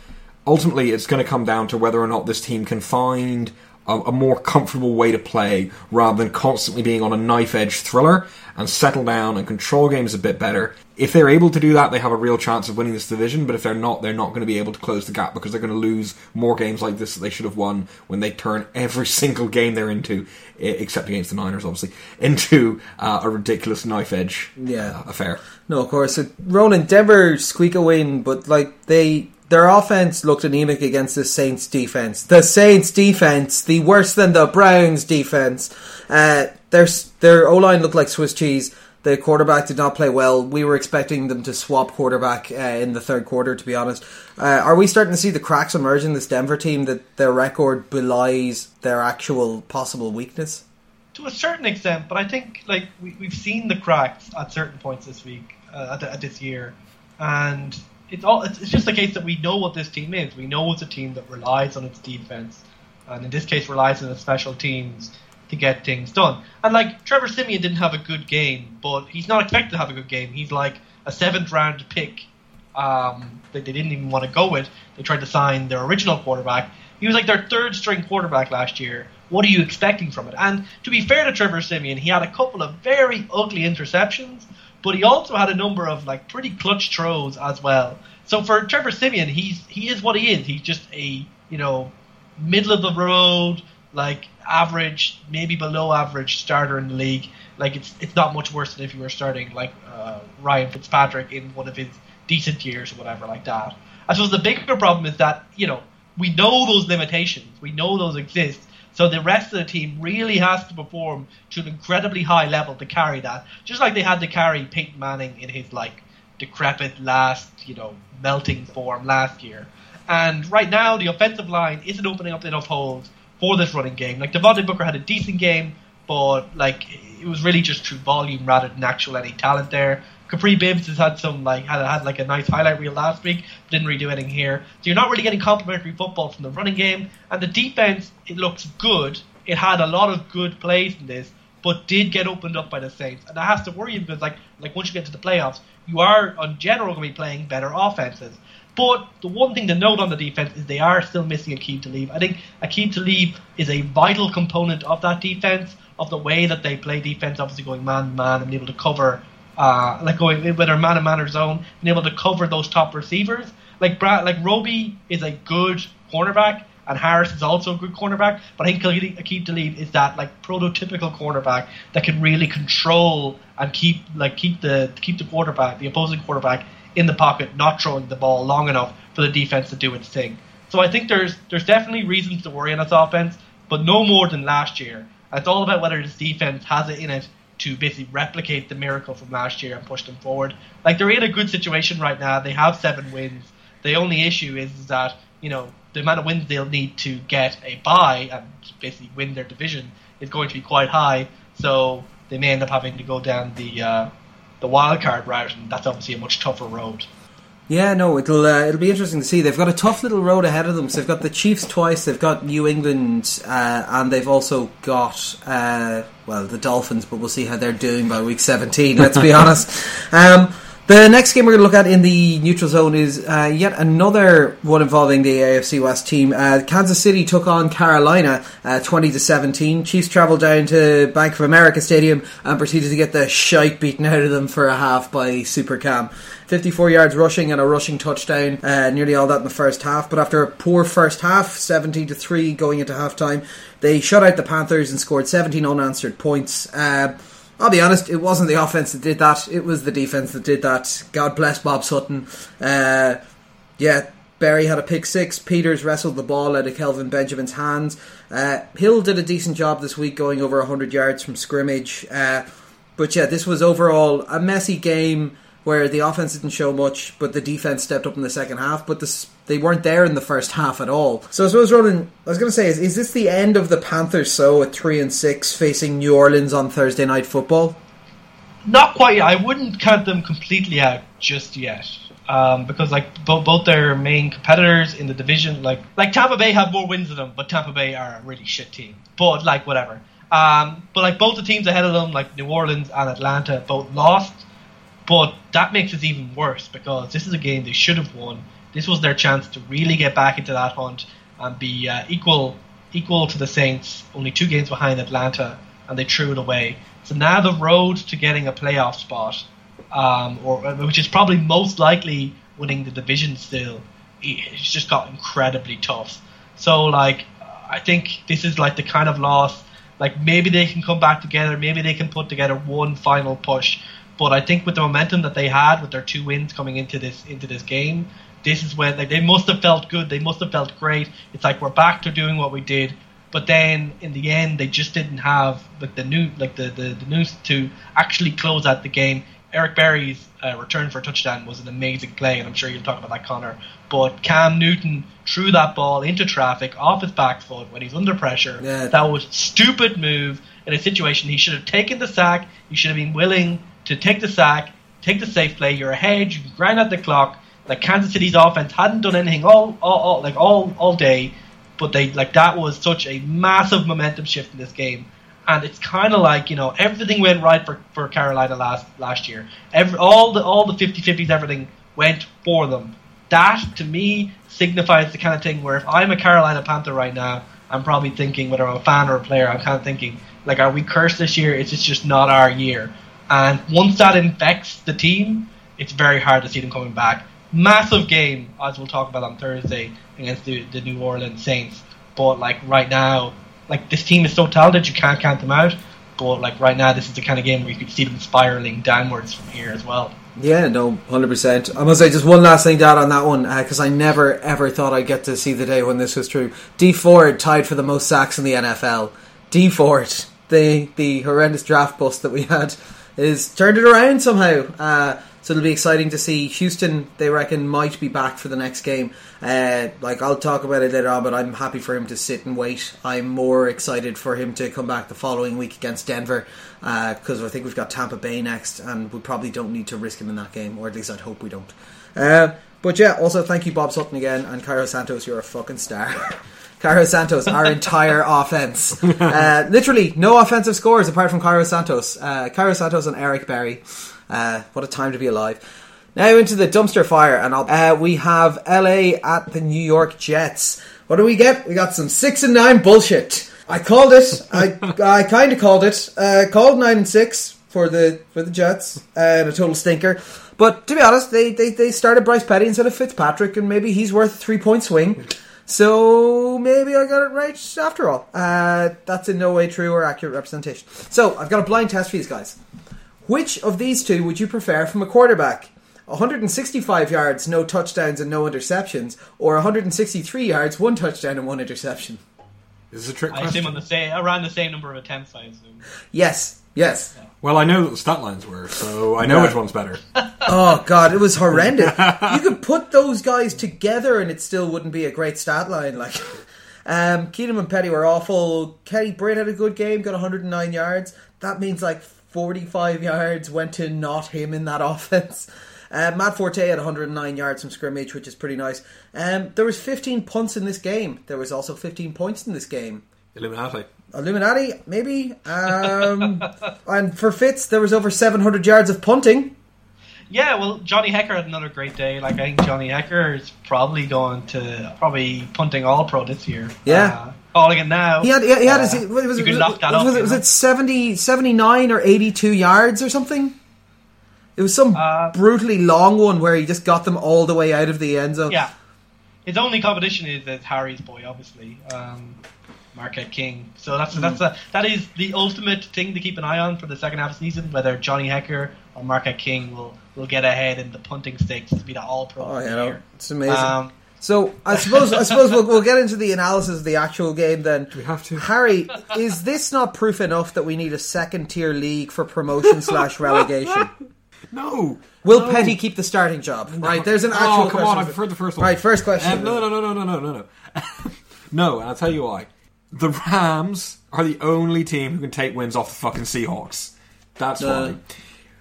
ultimately it's going to come down to whether or not this team can find a, a more comfortable way to play rather than constantly being on a knife edge thriller and settle down and control games a bit better. If they're able to do that, they have a real chance of winning this division. But if they're not, they're not going to be able to close the gap because they're going to lose more games like this that they should have won when they turn every [LAUGHS] single game they're into, except against the Niners, obviously, [LAUGHS] into uh, a ridiculous knife edge yeah. Uh, affair. No, of course. Ronan, Denver squeak a win, but like they their offense looked anemic against the Saints defense. The Saints defense, the worse than the Browns defense. Uh, their their O line looked like Swiss cheese. The quarterback did not play well. We were expecting them to swap quarterback uh, in the third quarter. To be honest, uh, are we starting to see the cracks emerge in this Denver team that their record belies their actual possible weakness? To a certain extent, but I think like we, we've seen the cracks at certain points this week, uh, at, at this year, and it's all it's, it's just a case that we know what this team is. We know it's a team that relies on its defense, and in this case relies on its special teams to get things done. And like Trevor Siemian didn't have a good game, but he's not expected to have a good game. He's like a seventh round pick um, that they didn't even want to go with. They tried to sign their original quarterback. He was like their third string quarterback last year. What are you expecting from it? And to be fair to Trevor Siemian, he had a couple of very ugly interceptions but he also had a number of like pretty clutch throws as well. So for Trevor Siemian, he's he is what he is. He's just a you know middle of the road, like average, maybe below average starter in the league. Like it's it's not much worse than if you were starting like uh, Ryan Fitzpatrick in one of his decent years or whatever like that. I suppose the bigger problem is that you know we know those limitations, we know those exist, so the rest of the team really has to perform to an incredibly high level to carry that. Just like they had to carry Peyton Manning in his like decrepit last, you know, melting form last year. And right now the offensive line isn't opening up enough holes for this running game. Like Devontae Booker had a decent game, but like it was really just through volume rather than actual any talent there. Kapri Bibbs has had some like had had like a nice highlight reel last week, didn't really do anything here. So you're not really getting complimentary football from the running game, and the defense it looks good. It had a lot of good plays in this, but did get opened up by the Saints, and that has to worry you because like like once you get to the playoffs, you are on general going to be playing better offenses. But the one thing to note on the defense is they are still missing Aqib Talib. I think Aqib Talib is a vital component of that defense, of the way that they play defense, obviously going man to man and able to cover, uh, like going with their man to man zone, and able to cover those top receivers. Like Brad, like Roby is a good cornerback, and Harris is also a good cornerback. But I think Aqib Talib is that like prototypical cornerback that can really control and keep like keep the keep the quarterback, the opposing quarterback, in the pocket, not throwing the ball long enough for the defense to do its thing. So I think there's there's definitely reasons to worry on this offense, but no more than last year. It's all about whether this defense has it in it to basically replicate the miracle from last year and push them forward. Like they're in a good situation right now. They have seven wins. The only issue is, that you know the amount of wins they'll need to get a bye and basically win their division is going to be quite high. So they may end up having to go down the uh, the wild card route, and that's obviously a much tougher road. Yeah, no, it'll uh, it'll be interesting to see. They've got a tough little road ahead of them. So they've got the Chiefs twice, they've got New England, uh, and they've also got uh, well the Dolphins. But we'll see how they're doing by week seventeen. Let's be [LAUGHS] honest. Um, the next game we're going to look at in the neutral zone is uh, yet another one involving the AFC West team. Uh, Kansas City took on Carolina uh, 20 to 17. Chiefs travelled down to Bank of America Stadium and proceeded to get the shite beaten out of them for a half by Super Cam. 54 yards rushing and a rushing touchdown, uh, nearly all that in the first half. But after a poor first half, 17 to 3 going into halftime, they shut out the Panthers and scored 17 unanswered points. Uh, I'll be honest, it wasn't the offense that did that. It was the defense that did that. God bless Bob Sutton. Uh, yeah, Berry had a pick six. Peters wrestled the ball out of Kelvin Benjamin's hands. Uh, Hill did a decent job this week, going over 100 yards from scrimmage. Uh, but yeah, this was overall a messy game where the offense didn't show much, but the defense stepped up in the second half. But the, they weren't there in the first half at all. So I suppose, Ronan, I was going to say, is, is this the end of the Panthers? So at three and six, facing New Orleans on Thursday night football. Not quite. Yet. I wouldn't count them completely out just yet. Um, because like both both their main competitors in the division, like like Tampa Bay have more wins than them, but Tampa Bay are a really shit team. But like whatever. Um, but like both the teams ahead of them, like New Orleans and Atlanta, both lost. But that makes it even worse because this is a game they should have won. This was their chance to really get back into that hunt and be uh, equal equal to the Saints, only two games behind Atlanta, and they threw it away. So now the road to getting a playoff spot, um, or which is probably most likely winning the division still, it's just got incredibly tough. So like, I think this is like the kind of loss. Like maybe they can come back together. Maybe they can put together one final push. But I think with the momentum that they had with their two wins coming into this into this game, this is when like they must have felt good. They must have felt great. It's like we're back to doing what we did. But then in the end, they just didn't have like the new like the the, the news to actually close out the game. Eric Berry's uh, return for a touchdown was an amazing play, and I'm sure you'll talk about that, Connor. But Cam Newton threw that ball into traffic off his back foot when he's under pressure. Yeah. That was a stupid move in a situation. He should have taken the sack. He should have been willing to take the sack, take the safe play. You're ahead. You grind out the clock. Like Kansas City's offense hadn't done anything all, all, all like all all day, but they like that was such a massive momentum shift in this game. And it's kind of like you know everything went right for, for Carolina last last year. Every all the all the 50-50s, everything went for them. That to me signifies the kind of thing where if I'm a Carolina Panther right now, I'm probably thinking whether I'm a fan or a player, I'm kind of thinking like, are we cursed this year? Is this just not our year? And once that infects the team, it's very hard to see them coming back. Massive game, as we'll talk about on Thursday against the, the New Orleans Saints. But like right now, like this team is so talented, you can't count them out. But like right now, this is the kind of game where you could see them spiraling downwards from here as well. Yeah, no, hundred percent. I must say just one last thing, Dad, on that one because uh, I never ever thought I'd get to see the day when this was true. Dee Ford tied for the most sacks in the NFL. Dee Ford, the the horrendous draft bust that we had is turned it around somehow. Uh, So it'll be exciting to see Houston. They reckon might be back for the next game. Uh, like I'll talk about it later on, but I'm happy for him to sit and wait. I'm more excited for him to come back the following week against Denver because uh, I think we've got Tampa Bay next, and we probably don't need to risk him in that game, or at least I'd hope we don't. Uh, but yeah, also thank you, Bob Sutton again, and Cairo Santos. You're a fucking star. [LAUGHS] Cairo Santos, our entire [LAUGHS] offense. Uh, literally, no offensive scores apart from Cairo Santos. Uh, Cairo Santos and Eric Berry. Uh, what a time to be alive. Now into the dumpster fire, and uh, we have LA at the New York Jets. What do we get? We got some six and nine bullshit. I called it. I [LAUGHS] I kind of called it. Uh, called nine and six for the for the Jets and a total stinker. But to be honest, they, they, they started Bryce Petty instead of Fitzpatrick, and maybe he's worth a three point swing. So maybe I got it right after all. Uh, that's in no way true or accurate representation. So I've got a blind test for these guys. Which of these two would you prefer from a quarterback? 165 yards, no touchdowns and no interceptions, or 163 yards, one touchdown and one interception? This is a trick question. I question. assume on the same, around the same number of attempts. I assume. Yes, yes. Well, I know what the stat lines were, so I know Yeah. which one's better. [LAUGHS] Oh god, it was horrendous. [LAUGHS] you could put those guys together and it still wouldn't be a great stat line. Like, [LAUGHS] um, Keenum and Petty were awful. Kenny Britt had a good game, got 109 yards. That means like 45 yards went to not him in that offense. Uh, Matt Forte had 109 yards from scrimmage, which is pretty nice. Um, there was 15 punts in this game. There was also 15 points in this game. Illuminati. Illuminati, maybe. Um, [LAUGHS] and for Fitz, there was over 700 yards of punting. Yeah, well, Johnny Hekker had another great day. Like I think Johnny Hekker is probably going to probably punting all pro this year. Yeah. uh, calling it now. He had, he had his, Uh, was, was, was, can knock that was, off. was, it, was it 70, 79 or 82 yards or something? It was some Uh, brutally long one where he just got them all the way out of the end zone. Yeah, his only competition is, is Harry's boy, obviously, um, Marquette King. So that's Hmm. that's a, that is the ultimate thing to keep an eye on for the second half of the season. Whether Johnny Hekker or Marquette King will will get ahead in the punting stakes to be the All Pro. Oh, of the you know, it's amazing. Um, so I suppose I suppose we'll, we'll get into the analysis of the actual game then. Do we have to? Harry, is this not proof enough that we need a second tier league for promotion slash relegation? [LAUGHS] No. Will No. Petty keep the starting job? Right, there's an Oh, actual come on, question. I prefer the first one. Right, first question. Um, no, no, no, no, no, no, no, no. [LAUGHS] no, and I'll tell you why. The Rams are the only team who can take wins off the fucking Seahawks. That's Uh.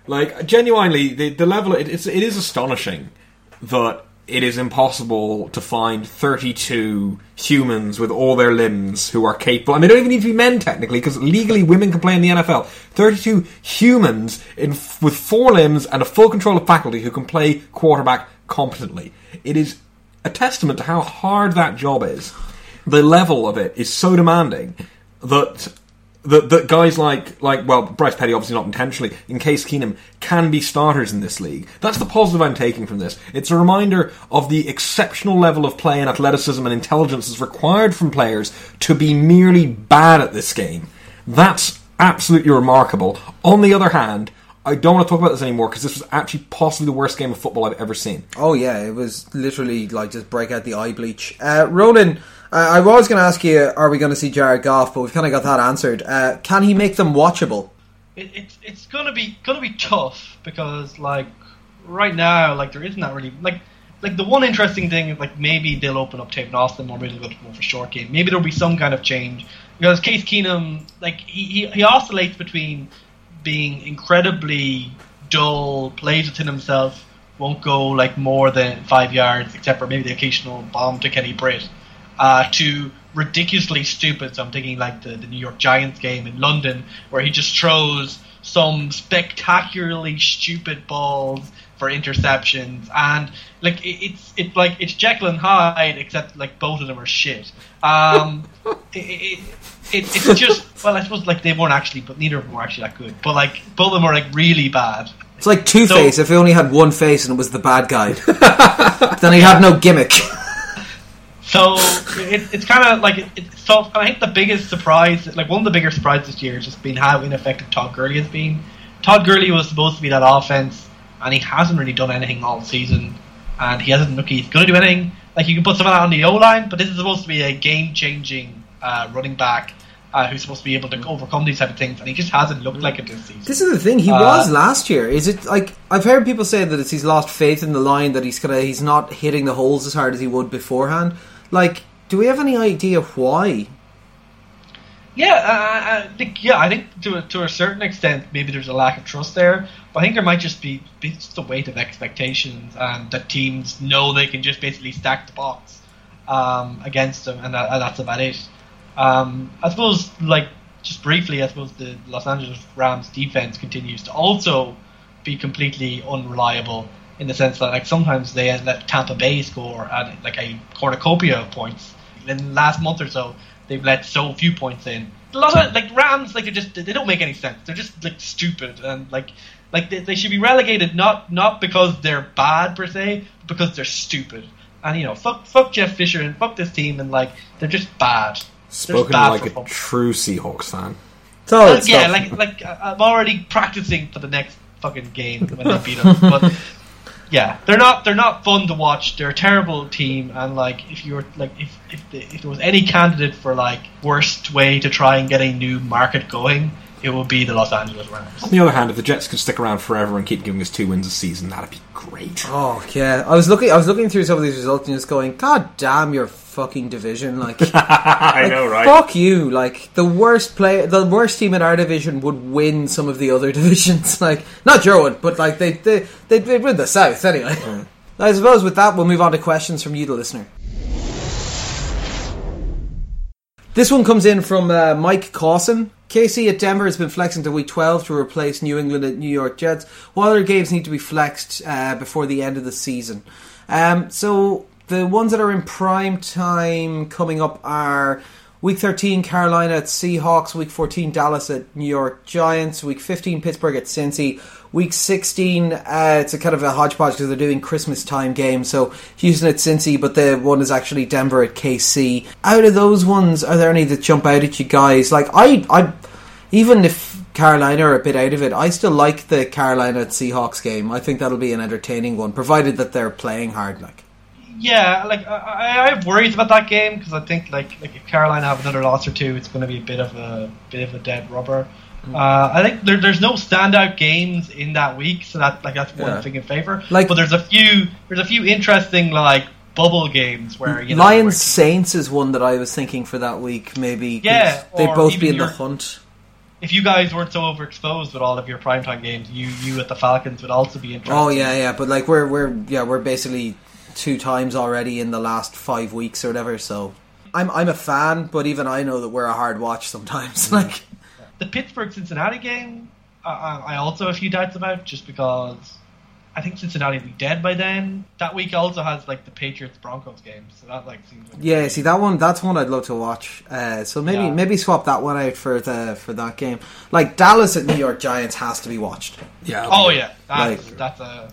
Like, genuinely, the, the level, it, it's, it is astonishing that it is impossible to find 32 humans with all their limbs who are capable, and they don't even need to be men technically, because legally women can play in the NFL. 32 humans in, with four limbs and a full control of faculty who can play quarterback competently. It is a testament to how hard that job is. The level of it is so demanding that that, that guys like like well Bryce Petty obviously not intentionally in Case Keenum can be starters in this league. That's the positive I'm taking from this. It's a reminder of the exceptional level of play and athleticism and intelligence that's required from players to be merely bad at this game. That's absolutely remarkable. On the other hand, I don't want to talk about this anymore because this was actually possibly the worst game of football I've ever seen. Oh yeah, it was literally like just break out the eye bleach. Uh, Ronan, uh, I was going to ask you, are we going to see Jared Goff? But we've kind of got that answered. Uh, can he make them watchable? it, it's it's gonna be gonna be tough because like right now like there isn't that really like like the one interesting thing is like maybe they'll open up Tavon Austin or maybe they'll go more for short game. Maybe there'll be some kind of change because Case Keenum like he, he, he oscillates between being incredibly dull, plays within himself, won't go like more than five yards except for maybe the occasional bomb to Kenny Britt, uh, to ridiculously stupid. So I'm thinking like the, the New York Giants game in London where he just throws some spectacularly stupid balls for interceptions and like it, it's it's like it's Jekyll and Hyde except like both of them are shit. Um, [LAUGHS] it, it, it, it's just well I suppose like they weren't actually but neither of them were actually that good. But like both of them are like really bad. It's like Two Face So- if he only had one face and it was the bad guy. [LAUGHS] then he'd have no gimmick. So it, it's kind of like it, it's tough. I think the biggest surprise, like one of the bigger surprises this year, has just been how ineffective Todd Gurley has been. Todd Gurley was supposed to be that offense, and he hasn't really done anything all season. And he hasn't looked he's going to do anything. Like you can put someone of that on the O line, but this is supposed to be a game-changing uh, running back. uh, who's supposed to be able to overcome these type of things, and he just hasn't looked like it this season. This is the thing. He Uh, was last year. Is it like I've heard people say that it's he's lost faith in the line that he's gonna he's not hitting the holes as hard as he would beforehand. Like, do we have any idea why? Yeah, uh, I think, yeah, I think to a, to a certain extent, maybe there's a lack of trust there. But I think there might just be, just the weight of expectations, and that teams know they can just basically stack the box um, against them, and, that, and that's about it. Um, I suppose, like just briefly, I suppose the Los Angeles Rams defense continues to also be completely unreliable in the sense that, like, sometimes they let Tampa Bay score at like a cornucopia of points. In the last month or so, they've let so few points in. A lot of like Rams, like they just they don't make any sense. They're just like stupid and like like they, they should be relegated not not because they're bad per se, but because they're stupid. And you know, fuck fuck Jeff Fisher and fuck this team and like they're just bad. They're just Spoken bad like a football. true Seahawks fan. Solid Well, yeah, stuff. like like uh, I'm already practicing for the next fucking game when they beat [LAUGHS] us. But yeah, they're not they're not fun to watch. They're a terrible team, and like if you were like if if, the, if there was any candidate for like worst way to try and get a new market going, it will be the Los Angeles Rams. On the other hand, if the Jets could stick around forever and keep giving us two wins a season, that'd be great. Oh yeah, I was looking. I was looking through some of these results and just going, "God damn your fucking division!" Like, [LAUGHS] I like, know, right? Fuck you! Like the worst play, the worst team in our division would win some of the other [LAUGHS] divisions. Like not your one, but like they they they would win the South anyway. Mm. I suppose with that we'll move on to questions from you, the listener. This one comes in from uh, Mike Cawson. KC at Denver has been flexing to week 12 to replace New England at New York Jets. What other games need to be flexed uh, before the end of the season? Um, so the ones that are in prime time coming up are week 13 Carolina at Seahawks, week 14 Dallas at New York Giants, week 15 Pittsburgh at Cincy, week 16 uh, it's a kind of a hodgepodge because they're doing Christmas time games. So Houston at Cincy, but the one is actually Denver at KC. Out of those ones, are there any that jump out at you guys? Like I, I, even if Carolina are a bit out of it, I still like the Carolina at Seahawks game. I think that'll be an entertaining one, provided that they're playing hard. Like. Yeah, like I, I have worries about that game because I think like like if Carolina have another loss or two, it's going to be a bit of a bit of a dead rubber. Uh, I think there, there's no standout games in that week, so that like that's one Yeah. thing in favor. Like- but there's a few there's a few interesting like bubble games where you know Lions where- Saints is one that I was thinking for that week. Maybe Yeah, they'd both be in your- the hunt. if you guys weren't so overexposed with all of your primetime games, you you at the Falcons would also be interesting. Oh yeah, yeah, but like we're we're yeah we're basically two times already in the last five weeks or whatever. So I'm I'm a fan, but even I know that we're a hard watch sometimes. [LAUGHS] Like the Pittsburgh Cincinnati game, I, I I also have a few doubts about just because I think Cincinnati will be dead by then. That week also has like the Patriots Broncos game, so that like seems like yeah, see that one that's one I'd love to watch. Uh, so maybe Yeah. maybe swap that one out for the for that game. Like Dallas at New York Giants has to be watched, Yeah. Oh yeah, that's Like- that's a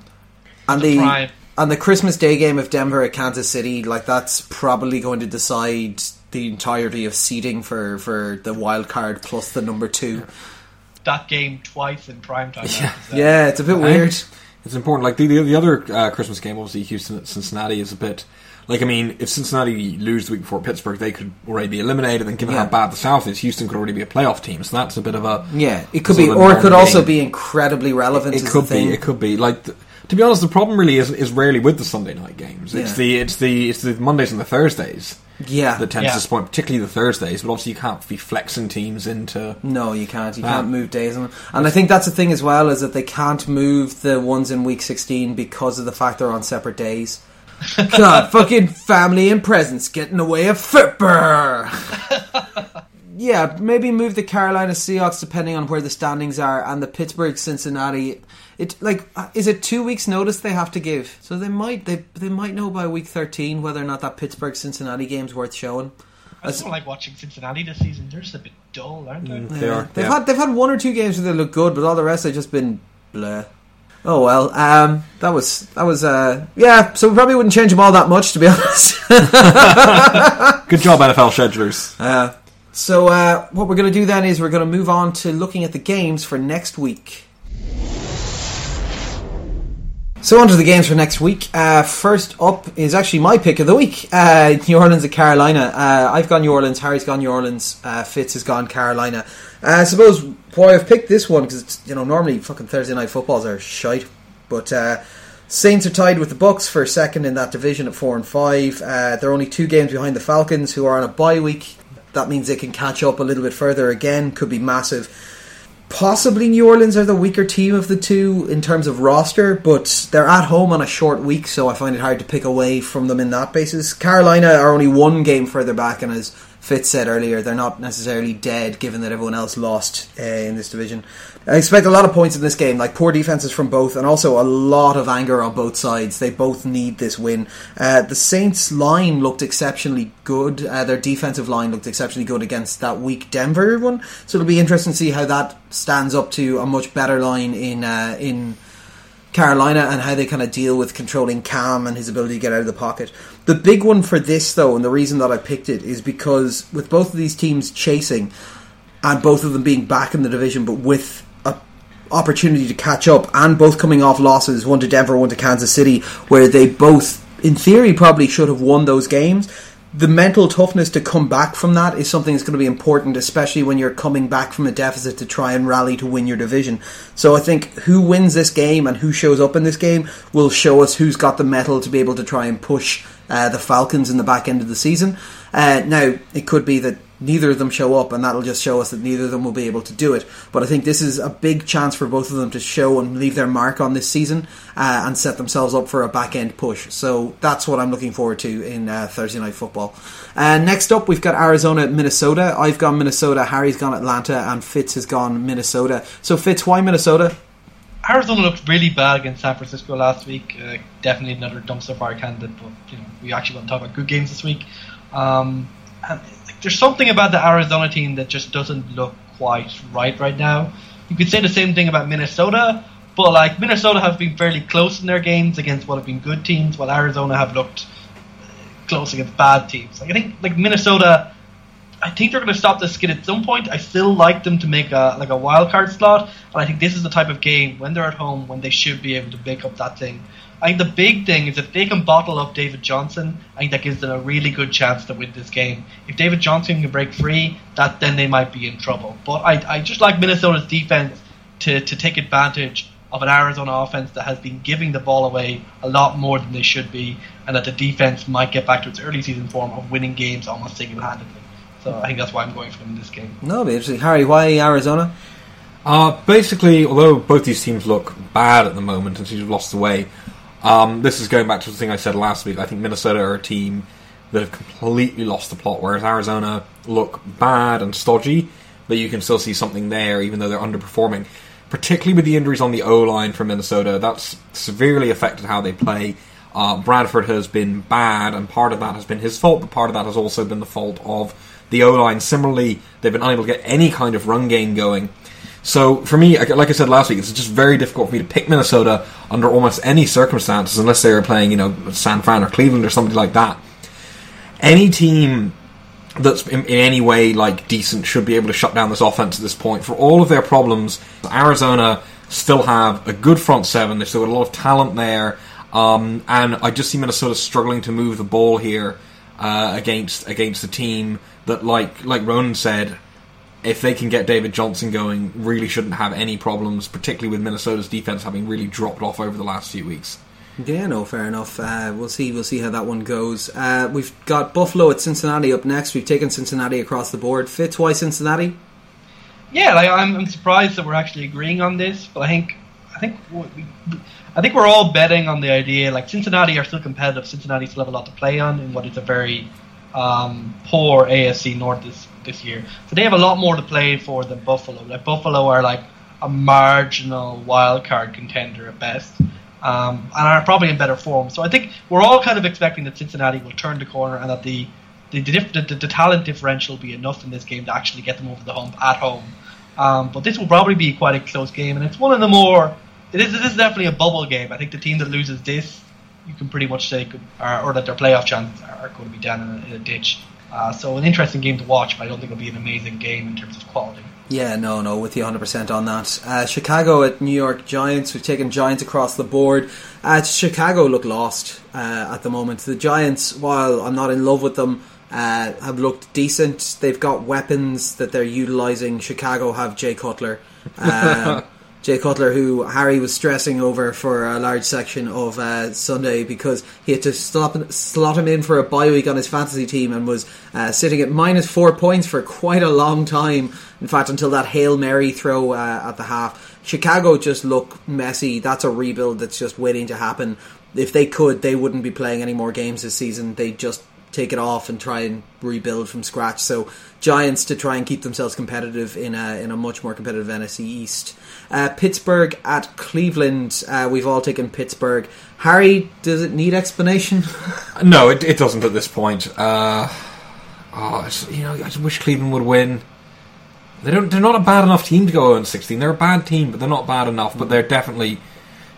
and The the prime. and the Christmas Day game of Denver at Kansas City. Like that's probably going to decide the entirety of seeding for for the wild card plus the number two. that game twice in prime time. Yeah. [LAUGHS] Yeah, it's a bit weird. It's important. Like the the, the other uh, Christmas game, obviously Houston at Cincinnati is a bit. Like I mean, if Cincinnati lose the week before Pittsburgh, they could already be eliminated. And given Yeah. how bad the South is, Houston could already be a playoff team. So that's a bit of a. Yeah, it could be, or it could long also game. be incredibly relevant. It could the thing. be. It could be. Like th- to be honest, the problem really is is rarely with the Sunday night games. It's Yeah. the it's the it's the Mondays and the Thursdays yeah, that tend Yeah. to disappoint, particularly the Thursdays. But obviously, you can't be flexing teams into. no, you can't. You can't move days on. And I think that's the thing as well is that they can't move the ones in week sixteen because of the fact they're on separate days. [LAUGHS] God, fucking family and presents get in the way of football. [LAUGHS] yeah, maybe move the Carolina Seahawks depending on where the standings are, and the Pittsburgh Cincinnati. It like uh, is it two weeks notice they have to give? So they might they they might know by week thirteen whether or not that Pittsburgh Cincinnati game's worth showing. I just don't like watching Cincinnati this season. They're just a bit dull, aren't they? They Yeah. are. They've yeah. had they've had one or two games where they look good, but all the rest have just been bleh. Oh well, um, that was that was uh, yeah. So we probably wouldn't change them all that much, to be [LAUGHS] honest. [LAUGHS] Good job, NFL schedulers. uh, so uh, what we're going to do then is we're going to move on to looking at the games for next week. So on to the games for next week. Uh, first up is actually my pick of the week. Uh, New Orleans at Carolina. Uh, I've gone New Orleans. Harry's gone New Orleans. Uh, Fitz has gone Carolina. Uh, I suppose why I've picked this one because you know normally fucking Thursday night footballs are shite, but uh, Saints are tied with the Bucs for second in that division at four and five. they're only two games behind the Falcons, who are on a bye week. That means they can catch up a little bit further again. Could be massive possibly New Orleans are the weaker team of the two in terms of roster, but they're at home on a short week, so I find it hard to pick away from them in that basis. Carolina are only one game further back, and as Fitz said earlier, they're not necessarily dead given that everyone else lost uh, in this division. I expect a lot of points in this game, like poor defenses from both, and also a lot of anger on both sides. They both need this win. Uh, the Saints' line looked exceptionally good. Uh, their defensive line looked exceptionally good against that weak Denver one. So it'll be interesting to see how that stands up to a much better line in uh, in Carolina and how they kind of deal with controlling Cam and his ability to get out of the pocket. The big one for this, though, and the reason that I picked it is because with both of these teams chasing and both of them being back in the division, but with a opportunity to catch up and both coming off losses, one to Denver, one to Kansas City, where they both, in theory, probably should have won those games the mental toughness to come back from that is something that's going to be important, especially when you're coming back from a deficit to try and rally to win your division. So I think who wins this game and who shows up in this game will show us who's got the metal to be able to try and push uh, the Falcons in the back end of the season. Uh, now, it could be that neither of them show up, and that'll just show us that neither of them will be able to do it. But I think this is a big chance for both of them to show and leave their mark on this season uh, and set themselves up for a back end push. So that's what I'm looking forward to in uh, Thursday night football. Uh, next up, we've got Arizona, Minnesota. I've gone Minnesota. Harry's gone Atlanta, and Fitz has gone Minnesota. So Fitz, why Minnesota? Arizona looked really bad against San Francisco last week. Uh, definitely another dumpster fire candidate, but you know we actually want to talk about good games this week. Um, and there's something about the Arizona team that just doesn't look quite right right now. You could say the same thing about Minnesota, but like Minnesota have been fairly close in their games against what have been good teams, while Arizona have looked close against bad teams. Like I think like Minnesota, I think they're going to stop the skid at some point. I still like them to make a like a wild card slot, and I think this is the type of game when they're at home when they should be able to make up that thing. I think the big thing is if they can bottle up David Johnson, I think that gives them a really good chance to win this game. If David Johnson can break free, that then they might be in trouble. But I, I just like Minnesota's defense to, to take advantage of an Arizona offense that has been giving the ball away a lot more than they should be, and that the defense might get back to its early season form of winning games almost single handedly. So I think that's why I'm going for them in this game. No, it'll be interesting. Harry, why Arizona? Uh, basically, although both these teams look bad at the moment and seem to have lost the way, um, this is going back to the thing I said last week. I think Minnesota are a team that have completely lost the plot, whereas Arizona look bad and stodgy, but you can still see something there, even though they're underperforming. Particularly with the injuries on the O line for Minnesota, that's severely affected how they play. Uh, Bradford has been bad, and part of that has been his fault, but part of that has also been the fault of the O line. Similarly, they've been unable to get any kind of run game going. So for me, like I said last week, it's just very difficult for me to pick Minnesota under almost any circumstances, unless they were playing, you know, San Fran or Cleveland or something like that. Any team that's in, in, any way like decent should be able to shut down this offense at this point. For all of their problems, Arizona still have a good front seven. They've still got a lot of talent there, um, and I just see Minnesota struggling to move the ball here uh, against against a team that, like like Ronan said, if they can get David Johnson going, really shouldn't have any problems, particularly with Minnesota's defense having really dropped off over the last few weeks. Yeah, no, fair enough. Uh, we'll see. We'll see how that one goes. Uh, we've got Buffalo at Cincinnati up next. We've taken Cincinnati across the board. Fitz, why Cincinnati? Yeah, like, I'm, I'm surprised that we're actually agreeing on this, but I think I think we, I think we're all betting on the idea. Like Cincinnati are still competitive. Cincinnati still have a lot to play on in what is a very um, poor AFC North this this year. So they have a lot more to play for than Buffalo. Like Buffalo are like a marginal wild card contender at best, um, and are probably in better form. So I think we're all kind of expecting that Cincinnati will turn the corner and that the the, the, the, the talent differential will be enough in this game to actually get them over the hump at home. Um, but this will probably be quite a close game, and it's one of the more. It is, it is definitely a bubble game. I think the team that loses this, you can pretty much say, could, or, or that their playoff chances are going to be down in a, in a ditch Uh, so an interesting game to watch, but I don't think it'll be an amazing game in terms of quality. Yeah, no, no, with you 100% on that. Uh, Chicago at New York Giants. We've taken Giants across the board. Uh, Chicago look lost uh, at the moment. The Giants, while I'm not in love with them, uh, have looked decent. They've got weapons that they're utilising. Chicago have Jay Cutler. [LAUGHS] Jay Cutler, who Harry was stressing over for a large section of uh, Sunday because he had to slot, slot him in for a bye week on his fantasy team and was uh, sitting at minus four points for quite a long time. In fact, until that Hail Mary throw uh, at the half. Chicago just look messy. That's a rebuild that's just waiting to happen. If they could, they wouldn't be playing any more games this season. They just take it off and try and rebuild from scratch. So Giants to try and keep themselves competitive in a in a much more competitive NFC East. Uh, Pittsburgh at Cleveland. Uh, we've all taken Pittsburgh. Harry, does it need explanation? [LAUGHS] no, it, it doesn't at this point. Uh, oh, you know, I just wish Cleveland would win. They don't. They're not a bad enough team to go 0 16. They're a bad team, but they're not bad enough. But they're definitely,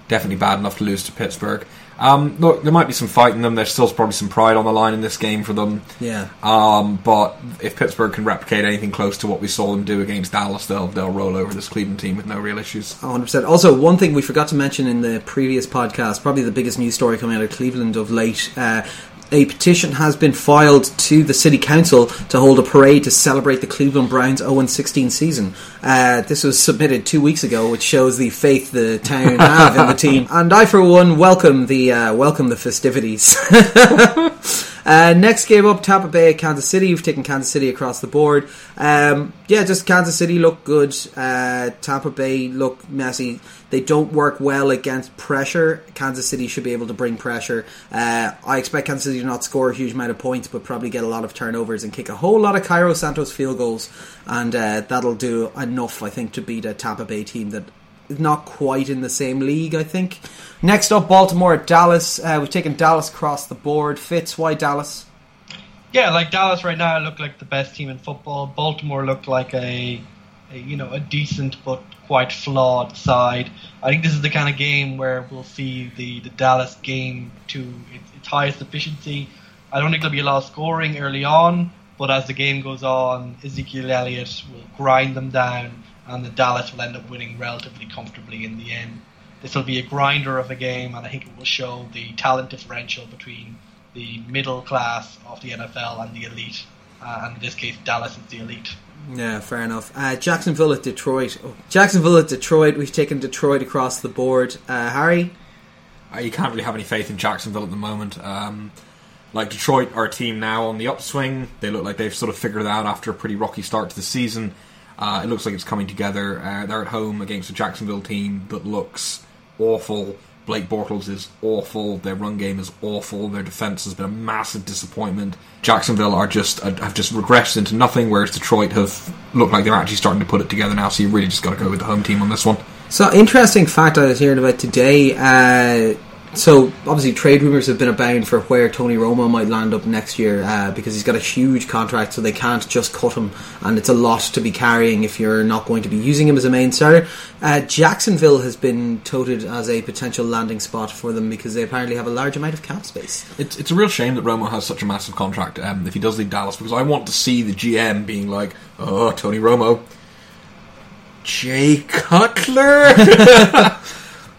definitely bad enough to lose to Pittsburgh. Um, look, there might be some fight in them. There's still probably some pride on the line in this game for them. Yeah. Um, but if Pittsburgh can replicate anything close to what we saw them do against Dallas, they'll they'll roll over this Cleveland team with no real issues. 100%. Also, one thing we forgot to mention in the previous podcast, probably the biggest news story coming out of Cleveland of late. Uh, a petition has been filed to the city council to hold a parade to celebrate the Cleveland Browns 0-16 season. Uh, this was submitted two weeks ago, which shows the faith the town [LAUGHS] have in the team. And I, for one, welcome the uh, welcome the festivities. [LAUGHS] Uh, next game up, Tampa Bay Kansas City. We've taken Kansas City across the board. Um, yeah, just Kansas City look good. Uh, Tampa Bay look messy. They don't work well against pressure. Kansas City should be able to bring pressure. Uh, I expect Kansas City to not score a huge amount of points, but probably get a lot of turnovers and kick a whole lot of Cairo Santos field goals, and uh, that'll do enough, I think, to beat a Tampa Bay team that not quite in the same league. I think. Next up, Baltimore at Dallas. Uh, we've taken Dallas across the board. Fitz, why Dallas? Yeah, like Dallas right now look like the best team in football. Baltimore look like a, a, you know a decent but quite flawed side. I think this is the kind of game where we'll see the, the Dallas game to its, its highest efficiency. I don't think there'll be a lot of scoring early on, but as the game goes on, Ezekiel Elliott will grind them down, and the Dallas will end up winning relatively comfortably in the end this will be a grinder of a game, and I think it will show the talent differential between the middle class of the NFL and the elite. Uh, and in this case, Dallas is the elite. Yeah, fair enough. Uh, Jacksonville at Detroit. Oh, Jacksonville at Detroit. We've taken Detroit across the board. Uh, Harry, uh, you can't really have any faith in Jacksonville at the moment. Um, like Detroit are a team now on the upswing. They look like they've sort of figured it out after a pretty rocky start to the season. Uh, it looks like it's coming together. Uh, they're at home against a Jacksonville team that looks awful. Blake Bortles is awful. Their run game is awful. Their defense has been a massive disappointment. Jacksonville are just uh, have just regressed into nothing, whereas Detroit have looked like they're actually starting to put it together now. So you really just got to go with the home team on this one. So interesting fact I was hearing about today. Uh, so obviously trade rumors have been abound for where Tony Romo might land up next year uh, because he's got a huge contract, so they can't just cut him, and it's a lot to be carrying if you're not going to be using him as a main starter. Uh, Jacksonville has been touted as a potential landing spot for them because they apparently have a large amount of cap space. It's, it's a real shame that Romo has such a massive contract um, if he does leave Dallas because I want to see the GM being like, "Oh, Tony Romo." Jay Cutler. [LAUGHS] [LAUGHS]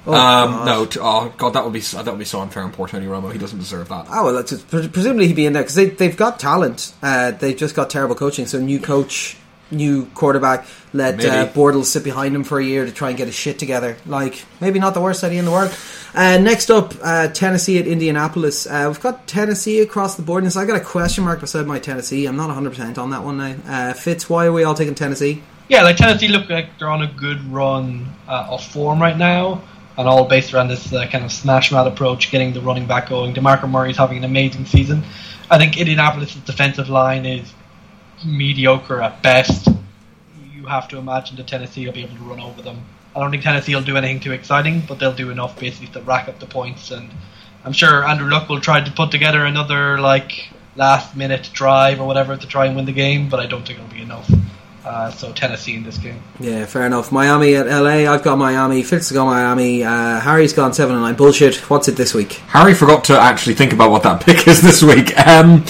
Oh, um, no, t- oh god, that would be that would be so unfair on poor Tony Romo. He doesn't deserve that. Oh well, that's just, presumably he'd be in there because they they've got talent. Uh, they've just got terrible coaching. So new coach, new quarterback. Let uh, Bortles sit behind him for a year to try and get his shit together. Like maybe not the worst idea in the world. Uh, next up, uh, Tennessee at Indianapolis. Uh, we've got Tennessee across the board, and so I got a question mark beside my Tennessee. I'm not 100 percent on that one now. Uh, Fitz, why are we all taking Tennessee? Yeah, like Tennessee look like they're on a good run uh, of form right now and all based around this uh, kind of smash mouth approach, getting the running back going. DeMarco Murray is having an amazing season. I think Indianapolis' defensive line is mediocre at best. You have to imagine that Tennessee will be able to run over them. I don't think Tennessee will do anything too exciting, but they'll do enough basically to rack up the points. And I'm sure Andrew Luck will try to put together another like last minute drive or whatever to try and win the game, but I don't think it'll be enough. Uh, so Tennessee in this game. Yeah, fair enough. Miami at LA. I've got Miami. Fitz has got Miami. Uh, Harry's gone seven and nine. Bullshit. What's it this week? Harry forgot to actually think about what that [LAUGHS] pick is this week. Um,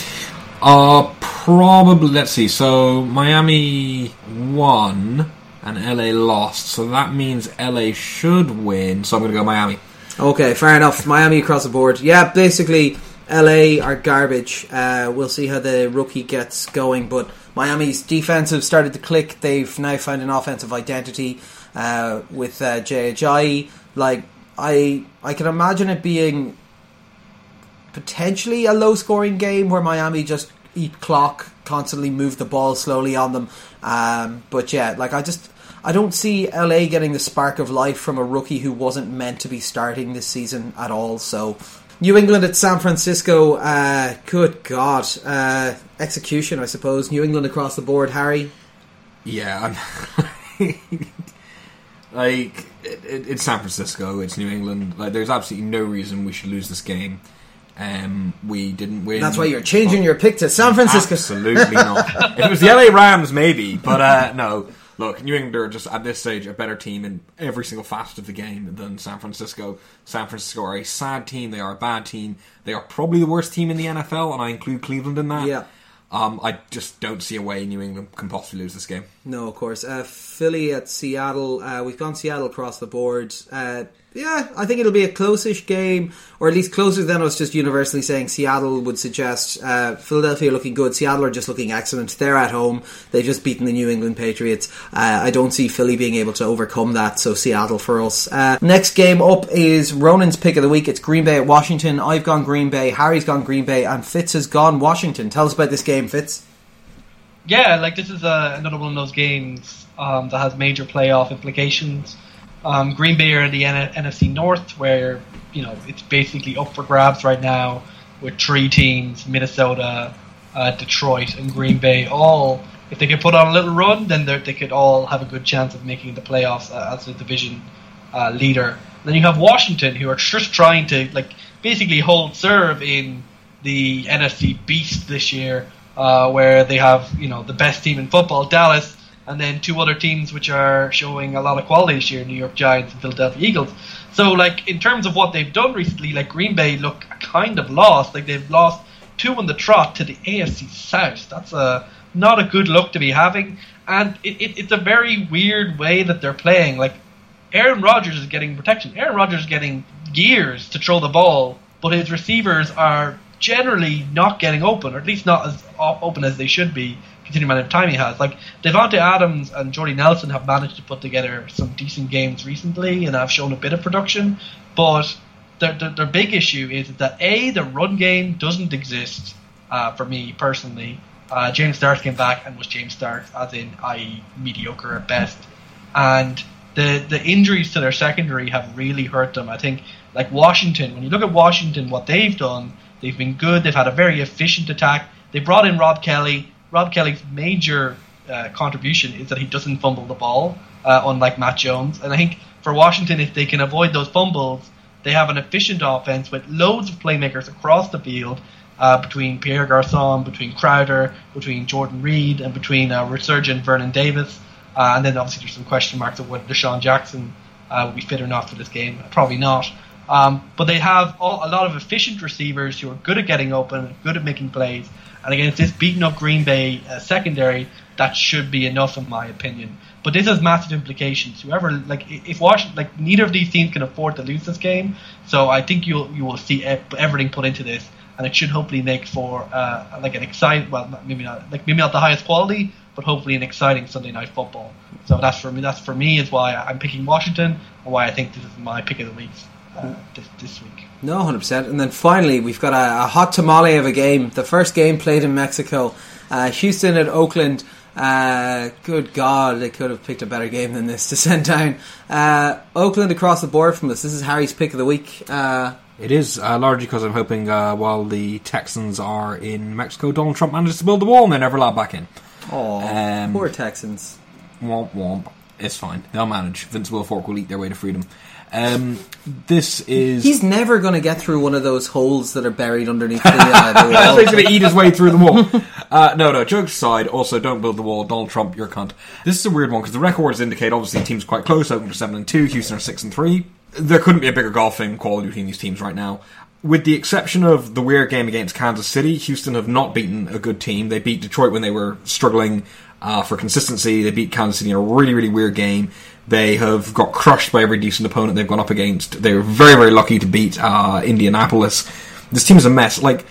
Uh, probably. Let's see. So Miami won and LA lost. So that means LA should win. So I'm going to go Miami. Okay, fair enough. Miami across the board. Yeah, basically, LA are garbage. Uh, we'll see how the rookie gets going, but Miami's defense defensive started to click. They've now found an offensive identity uh, with uh, Jay Ajayi. Like, I, I can imagine it being potentially a low scoring game where Miami just eat clock, constantly move the ball slowly on them. Um, but yeah, like I just I don't see LA getting the spark of life from a rookie who wasn't meant to be starting this season at all. So New England at San Francisco, uh, good God, uh, execution I suppose. New England across the board, Harry. Yeah, I'm [LAUGHS] like it, it, it's San Francisco, it's New England. Like, there's absolutely no reason we should lose this game. Um, we didn't win. That's why you're changing your pick to San Francisco. Absolutely not. if it was the LA Rams, maybe, but uh, no. Look, New England are just at this stage a better team in every single facet of the game than San Francisco. San Francisco are a sad team. They are a bad team. They are probably the worst team in the NFL, and I include Cleveland in that. Yeah. Um, I just don't see a way New England can possibly lose this game. No, of course. Uh, Philly at Seattle. Uh, we've gone Seattle across the board. Uh, yeah, I think it'll be a close-ish game, or at least closer than us just universally saying Seattle would suggest. Uh, Philadelphia looking good. Seattle are just looking excellent. They're at home. They've just beaten the New England Patriots. Uh, I don't see Philly being able to overcome that, so Seattle for us. Uh, next game up is Ronan's pick of the week. It's Green Bay at Washington. I've gone Green Bay. Harry's gone Green Bay, and Fitz has gone Washington. Tell us about this game, Fitz. Yeah, like this is uh, another one of those games um, that has major playoff implications. Um, Green Bay are in the N- NFC North, where you know it's basically up for grabs right now, with three teams: Minnesota, uh, Detroit, and Green Bay. All, if they could put on a little run, then they could all have a good chance of making the playoffs uh, as the division uh, leader. then you have Washington, who are just trying to like basically hold serve in the NFC Beast this year, uh, where they have you know the best team in football, Dallas and then two other teams which are showing a lot of quality this year: New York Giants and Philadelphia Eagles. So, like in terms of what they've done recently, like Green Bay look kind of lost. Like they've lost two on the trot to the AFC South. That's a not a good look to be having, and it, it, it's a very weird way that they're playing. Like Aaron Rodgers is getting protection. Aaron Rodgers is getting gears to throw the ball, but his receivers are generally not getting open, or at least not as open as they should be considering the amount of time he has. Like Davante Adams and Jordy Nelson have managed to put together some decent games recently and have shown a bit of production, but their, their, their big issue is that a the run game doesn't exist uh, for me personally. Uh, James Starks came back and was James Starks, as in i.e. mediocre at best, and the the injuries to their secondary have really hurt them. I think like Washington, when you look at Washington, what they've done, they've been good. They've had a very efficient attack. They brought in Rob Kelley. Rob Kelley's major uh, contribution is that he doesn't fumble the ball, uh, unlike Matt Jones. And I think for Washington, if they can avoid those fumbles, they have an efficient offense with loads of playmakers across the field. Uh, between Pierre Garcon, between Crowder, between Jordan Reed, and between uh, resurgent Vernon Davis, uh, and then obviously there's some question marks of whether DeSean Jackson uh, will be fit or not for this game. Probably not. Um, but they have all, a lot of efficient receivers who are good at getting open, good at making plays, and against this beaten up Green Bay uh, secondary, that should be enough, in my opinion. But this has massive implications. Whoever, like, if Washington, like, neither of these teams can afford to lose this game, so I think you'll you will see everything put into this, and it should hopefully make for uh, like an exciting, well, maybe not like maybe not the highest quality, but hopefully an exciting Sunday night football. So that's for me. That's for me is why I'm picking Washington, and why I think this is my pick of the week uh, this, this week. No, hundred percent. And then finally, we've got a, a, hot tamale of a game. The first game played in Mexico, uh, Houston at Oakland. Uh, good God, they could have picked a better game than this to [LAUGHS] send down. Uh, Oakland across the board from us. This is Harry's pick of the week. Uh, it is uh, largely because I'm hoping uh, while the Texans are in Mexico, Donald Trump manages to build the wall and they never let back in. Oh, um, poor Texans. Womp womp. It's fine. They'll manage. Vince Wilfork will eat their way to freedom. Um, this is. He's never going to get through one of those holes that are buried underneath the, [LAUGHS] uh, the wall. He's going to eat his way through the wall. Uh, no, no. Jokes aside, also don't build the wall. Donald Trump, you're a cunt. This is a weird one because the records indicate obviously teams quite close. Oakland are seven and two, Houston are six and three. There couldn't be a bigger golfing quality between these teams right now. with the exception of the weird game against Kansas City, Houston have not beaten a good team. They beat Detroit when they were struggling uh, for consistency. They beat Kansas City in a really, really weird game. They have got crushed by every decent opponent they've gone up against. They were very, very lucky to beat uh, Indianapolis. This team is a mess. Like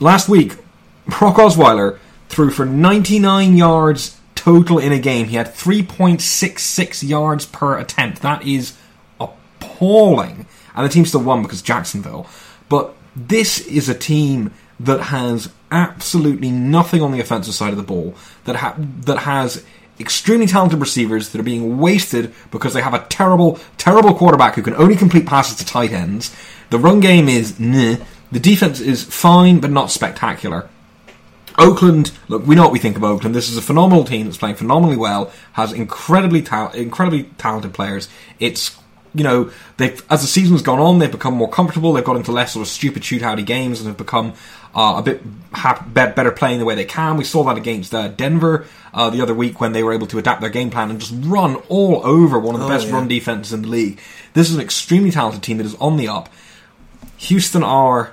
last week, [LAUGHS] Brock Osweiler threw for 99 yards total in a game. He had 3.66 yards per attempt. That is appalling. And the team still won because Jacksonville. But this is a team that has absolutely nothing on the offensive side of the ball. That ha- that has extremely talented receivers that are being wasted because they have a terrible, terrible quarterback who can only complete passes to tight ends. The run game is meh. The defense is fine but not spectacular. Oakland, look, we know what we think of Oakland. This is a phenomenal team that's playing phenomenally well, has incredibly ta- incredibly talented players. It's you know, they've as the season's gone on, they've become more comfortable. They've got into less sort of stupid shootouty games and have become uh, a bit ha- better playing the way they can. We saw that against uh, Denver uh, the other week when they were able to adapt their game plan and just run all over one of the Oh, best yeah. run defenses in the league. This is an extremely talented team that is on the up. Houston are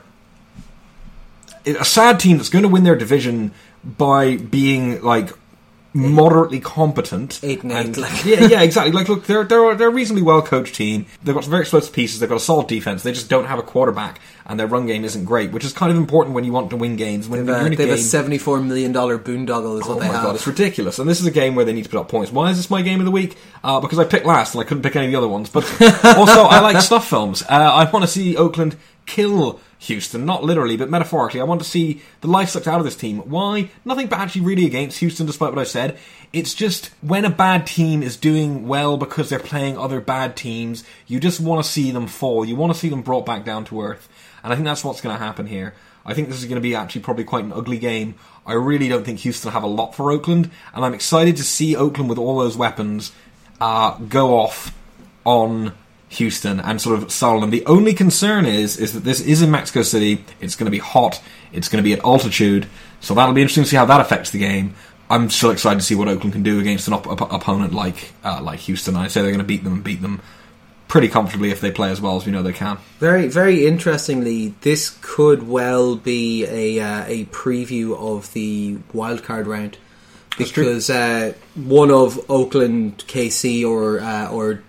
a sad team that's going to win their division by being like moderately competent. Eight and eight, like- yeah, yeah, exactly. Like, look, they're they're they're a reasonably well coached team. They've got some very explosive pieces. They've got a solid defense. They just don't have a quarterback, and their run game isn't great, which is kind of important when you want to win games. When They've, a they have a game, seventy-four million dollar boondoggle, is Oh what they my have. god, it's ridiculous. And this is a game where they need to put up points. Why is this my game of the week? Uh, because I picked last and I couldn't pick any of the other ones. But [LAUGHS] also, I like stuff films. Uh, I want to see Oakland kill Houston, not literally, but metaphorically. I want to see the life sucked out of this team. Why? Nothing bad actually really against Houston, despite what I said. It's just when a bad team is doing well because they're playing other bad teams, you just want to see them fall. You want to see them brought back down to earth. And I think that's what's going to happen here. I think this is going to be actually probably quite an ugly game. I really don't think Houston have a lot for Oakland, and I'm excited to see Oakland with all those weapons uh, go off on Houston and sort of them. The only concern is is that this is in Mexico City. It's going to be hot. It's going to be at altitude, so that'll be interesting to see how that affects the game. I'm still excited to see what Oakland can do against an op- op- opponent like uh, like Houston. I say they're going to beat them and beat them pretty comfortably if they play as well as we know they can. Very, very interestingly, this could well be a uh, a preview of the wild card round because uh, one of Oakland, KC, or uh, or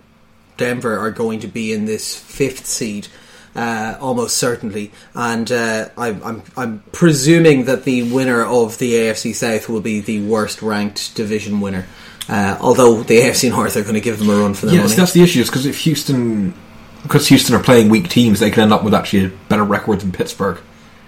Denver are going to be in this fifth seed. Uh, almost certainly, and uh, I'm, I'm I'm presuming that the winner of the AFC South will be the worst ranked division winner. Uh, although the [LAUGHS] AFC North are going to give them a run for their Yes, money. that's the issue. Is because if Houston, because Houston are playing weak teams, they could end up with actually a better record than Pittsburgh.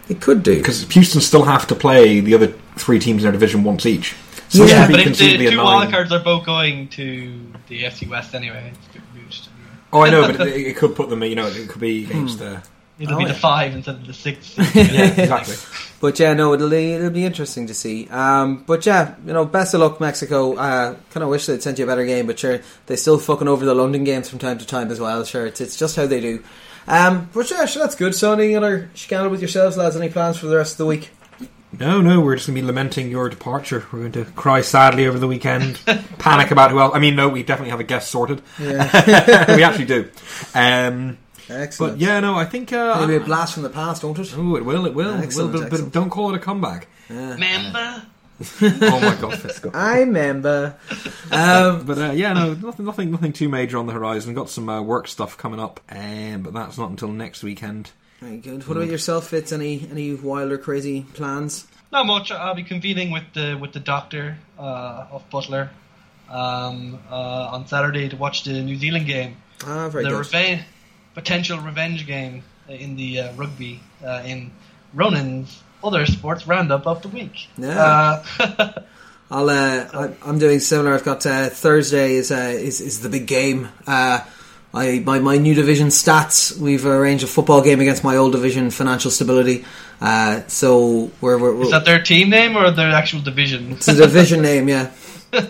It could do Because Houston still have to play the other three teams in their division once each. Yeah, So Yeah, but if the two nine- wildcards are both going to the AFC West anyway, it's a bit moot. Oh, I know, but it, [LAUGHS] it could put them. You know, it could be against. Uh, It'll Oh, be yeah. the five instead of the six. [LAUGHS] yeah, exactly. But yeah, no, it'll be, it'll be interesting to see. Um, but yeah, you know, best of luck, Mexico. Uh, kind of wish they'd sent you a better game, but sure, they still fucking over the London games from time to time as well. Sure, it's, it's just how they do. Um, but yeah, sure, that's good. So, any other scandal with yourselves, lads? Any plans for the rest of the week? No, no, we're just going to be lamenting your departure. We're going to cry sadly over the weekend, [LAUGHS] panic about who else. I mean, no, we definitely have a guest sorted. Yeah, [LAUGHS] we actually do. Um, excellent. but yeah, no, I think. Uh, maybe a blast from the past, won't it? Oh, it will, it will. it will Excellent, but, but don't call it a comeback. Member. [LAUGHS] oh my god, let's. I remember. Um, But uh, yeah, no, nothing, nothing, nothing too major on the horizon. Got some uh, work stuff coming up, um, but that's not until next weekend. Very good. What about yourself, Fitz? Any any wild or crazy plans? Not much. I'll be convening with the with the doctor uh, of Butler um, uh, on Saturday to watch the New Zealand game. Ah, very the good. revenge, potential revenge game in the uh, rugby uh, in Ronan's other sports roundup of the week. Yeah. Uh, [LAUGHS] I'll. Uh, I, I'm doing similar. I've got uh, Thursday is, uh, is is the big game. I my my new division stats. We've arranged a football game against my old division, financial stability. Uh, so we're, we're, we're is that their team name or their actual division? it's a division [LAUGHS] name, yeah. [LAUGHS]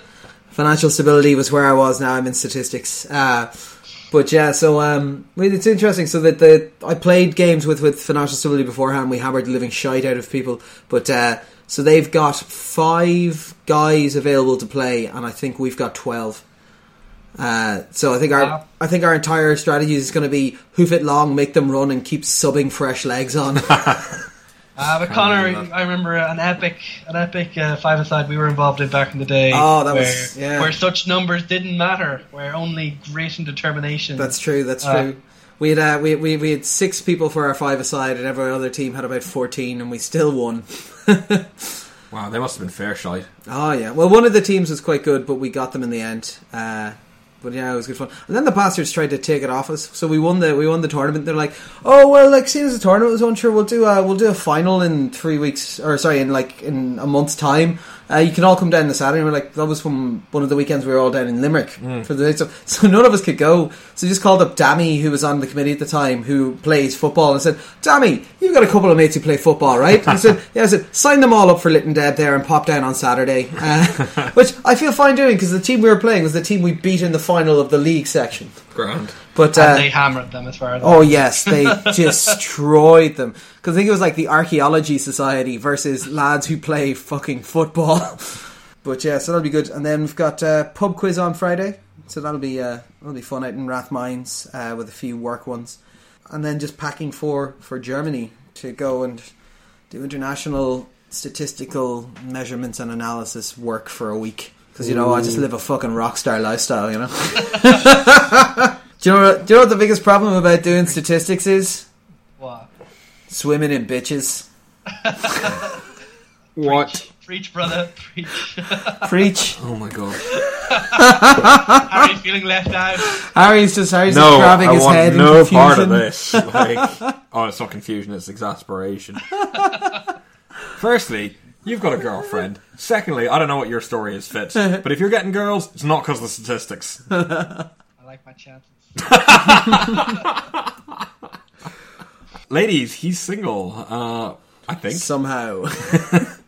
Financial stability was where I was. Now I'm in statistics. Uh, but yeah, so um, it's interesting. So that the I played games with with financial stability beforehand. We hammered the living shite out of people, but uh, so they've got five guys available to play, and I think we've got twelve. Uh, so I think our Wow. I think our entire strategy is going to be hoof it long, make them run, and keep subbing fresh legs on. [LAUGHS] Uh, but Connor, remember. I remember an epic, an epic uh, five-a-side we were involved in back in the day. Oh, that where, was- yeah. where such numbers didn't matter, where only grit and determination. that's true. That's Uh, true. We had uh, we, we we had six people for our five aside, and every other team had about fourteen, and we still won. [LAUGHS] Wow, they must have been fair shite. Oh yeah. Well, one of the teams was quite good, but we got them in the end. Uh, but yeah, it was good fun. And then the bastards tried to take it off us, so we won the we won the tournament. They're like, "Oh well, like seeing as the tournament was on, sure we'll do a we'll do a final in three weeks, or sorry, in like in a month's time. Uh, you can all come down the Saturday." And we're like, "That was from one of the weekends we were all down in Limerick for the day." So, [LAUGHS] so none of us could go. So just called up Dammy, who was on the committee at the time, who plays football, and said, "Dammy, you've got a couple of mates who play football, right?" And he said, [LAUGHS] "Yeah." I said, "Sign them all up for Litton Dead there and pop down on Saturday," [LAUGHS] uh, which I feel fine doing because the team we were playing was the team we beat in the final of the league section. Grand. But and uh, they hammered them as far as. Oh yes, they [LAUGHS] destroyed them. Because I think it was like the archaeology society versus lads who play fucking football. [LAUGHS] but yeah, so that'll be good. And then we've got uh, pub quiz on Friday, so that'll be uh, that'll be fun out in Rathmines uh, with a few work ones. And then just packing for for Germany to go and do international statistical measurements and analysis work for a week. Because you know, I just live a fucking rock star lifestyle. You know. [LAUGHS] do you know? Do you know what the biggest problem about doing statistics is? What? Swimming in bitches. [LAUGHS] What? Preach, brother, preach. [LAUGHS] Preach. Oh my god. Harry's feeling left out. Harry's just Harry's No, just grabbing I his want head no in confusion. part of this. [LAUGHS] Like, oh, it's not confusion; it's exasperation. Firstly, you've got a girlfriend. Secondly, I don't know what your story is, Fitz, but if you're getting girls, it's not because of the statistics. I like my chances. [LAUGHS] Ladies, he's single. Uh, I think. somehow. [LAUGHS]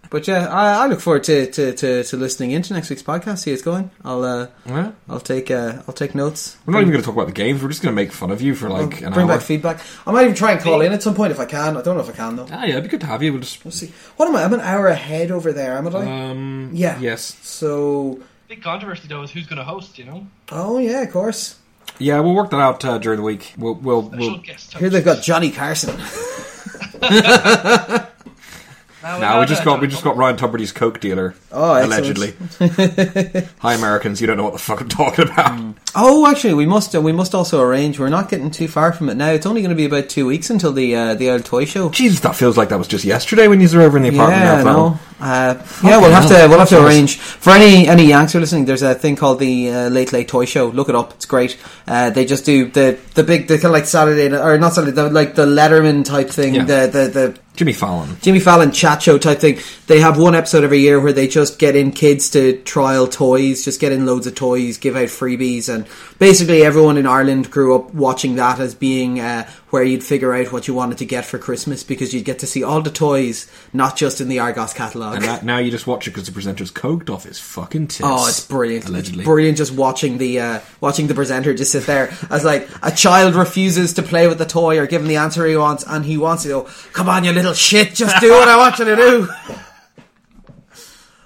but yeah, I, I look forward to, to, to, to listening into next week's podcast. See how it's going. I'll uh, Yeah. I'll take uh, I'll take notes. We're not even going to talk about the games. We're just going to make fun of you for like I'll an bring hour. back feedback. I might even try and call in at some point if I can. I don't know if I can though. ah, yeah, it'd be good to have you. We'll just. We'll see. What am I? I'm an hour ahead over there, am I? Um, Yeah. Yes. So, Big controversy though is who's going to host. You know, oh yeah, of course. Yeah, we'll work that out uh, during the week. We'll. We'll. we'll. Here they've got Johnny Carson. [LAUGHS] [LAUGHS] Now, now we just got we just got Ryan Tubridy's coke dealer. Oh, allegedly. [LAUGHS] Hi, Americans! You don't know what the fuck I'm talking about. Oh, actually, we must uh, we must also arrange. We're not getting too far from it now. It's only going to be about two weeks until the uh, the old toy show. Jesus, that feels like that was just yesterday when you were over in the apartment. Yeah, there, no. Uh, yeah, we'll have to we'll have to arrange for any any Yanks who are listening. There's a thing called the uh, Late Late Toy Show. Look it up; it's great. Uh, they just do the the big the kind of like Saturday or not Saturday, the, like the Letterman type thing. Yeah. The the the Jimmy Fallon. Jimmy Fallon chat show type thing. They have one episode every year where they just get in kids to trial toys, just get in loads of toys, give out freebies, and basically everyone in Ireland grew up watching that as being uh, where you'd figure out what you wanted to get for Christmas because you'd get to see all the toys, not just in the Argos catalogue. And that, now you just watch it because the presenter's coked off his fucking tits. Oh, it's brilliant! Allegedly. It's brilliant just watching the uh, watching the presenter just sit there as like a child refuses to play with the toy or give him the answer he wants, and he wants to go. Come on, you little shit! Just do what I want you to do. [LAUGHS]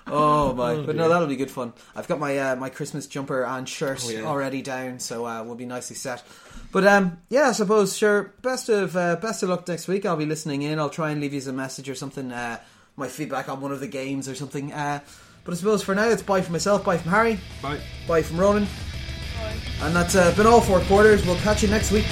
Oh my! but no, that'll be good fun. I've got my uh, my Christmas jumper and shirt Oh, yeah. already down, so uh, we'll be nicely set. But um, yeah, I suppose sure. Best of uh, best of luck next week. I'll be listening in. I'll try and leave you a message or something. Uh, my feedback on one of the games or something. Uh, but I suppose for now it's bye from myself, bye from Harry, Bye. bye from Ronan, bye. and that's uh, been all four quarters. We'll catch you next week.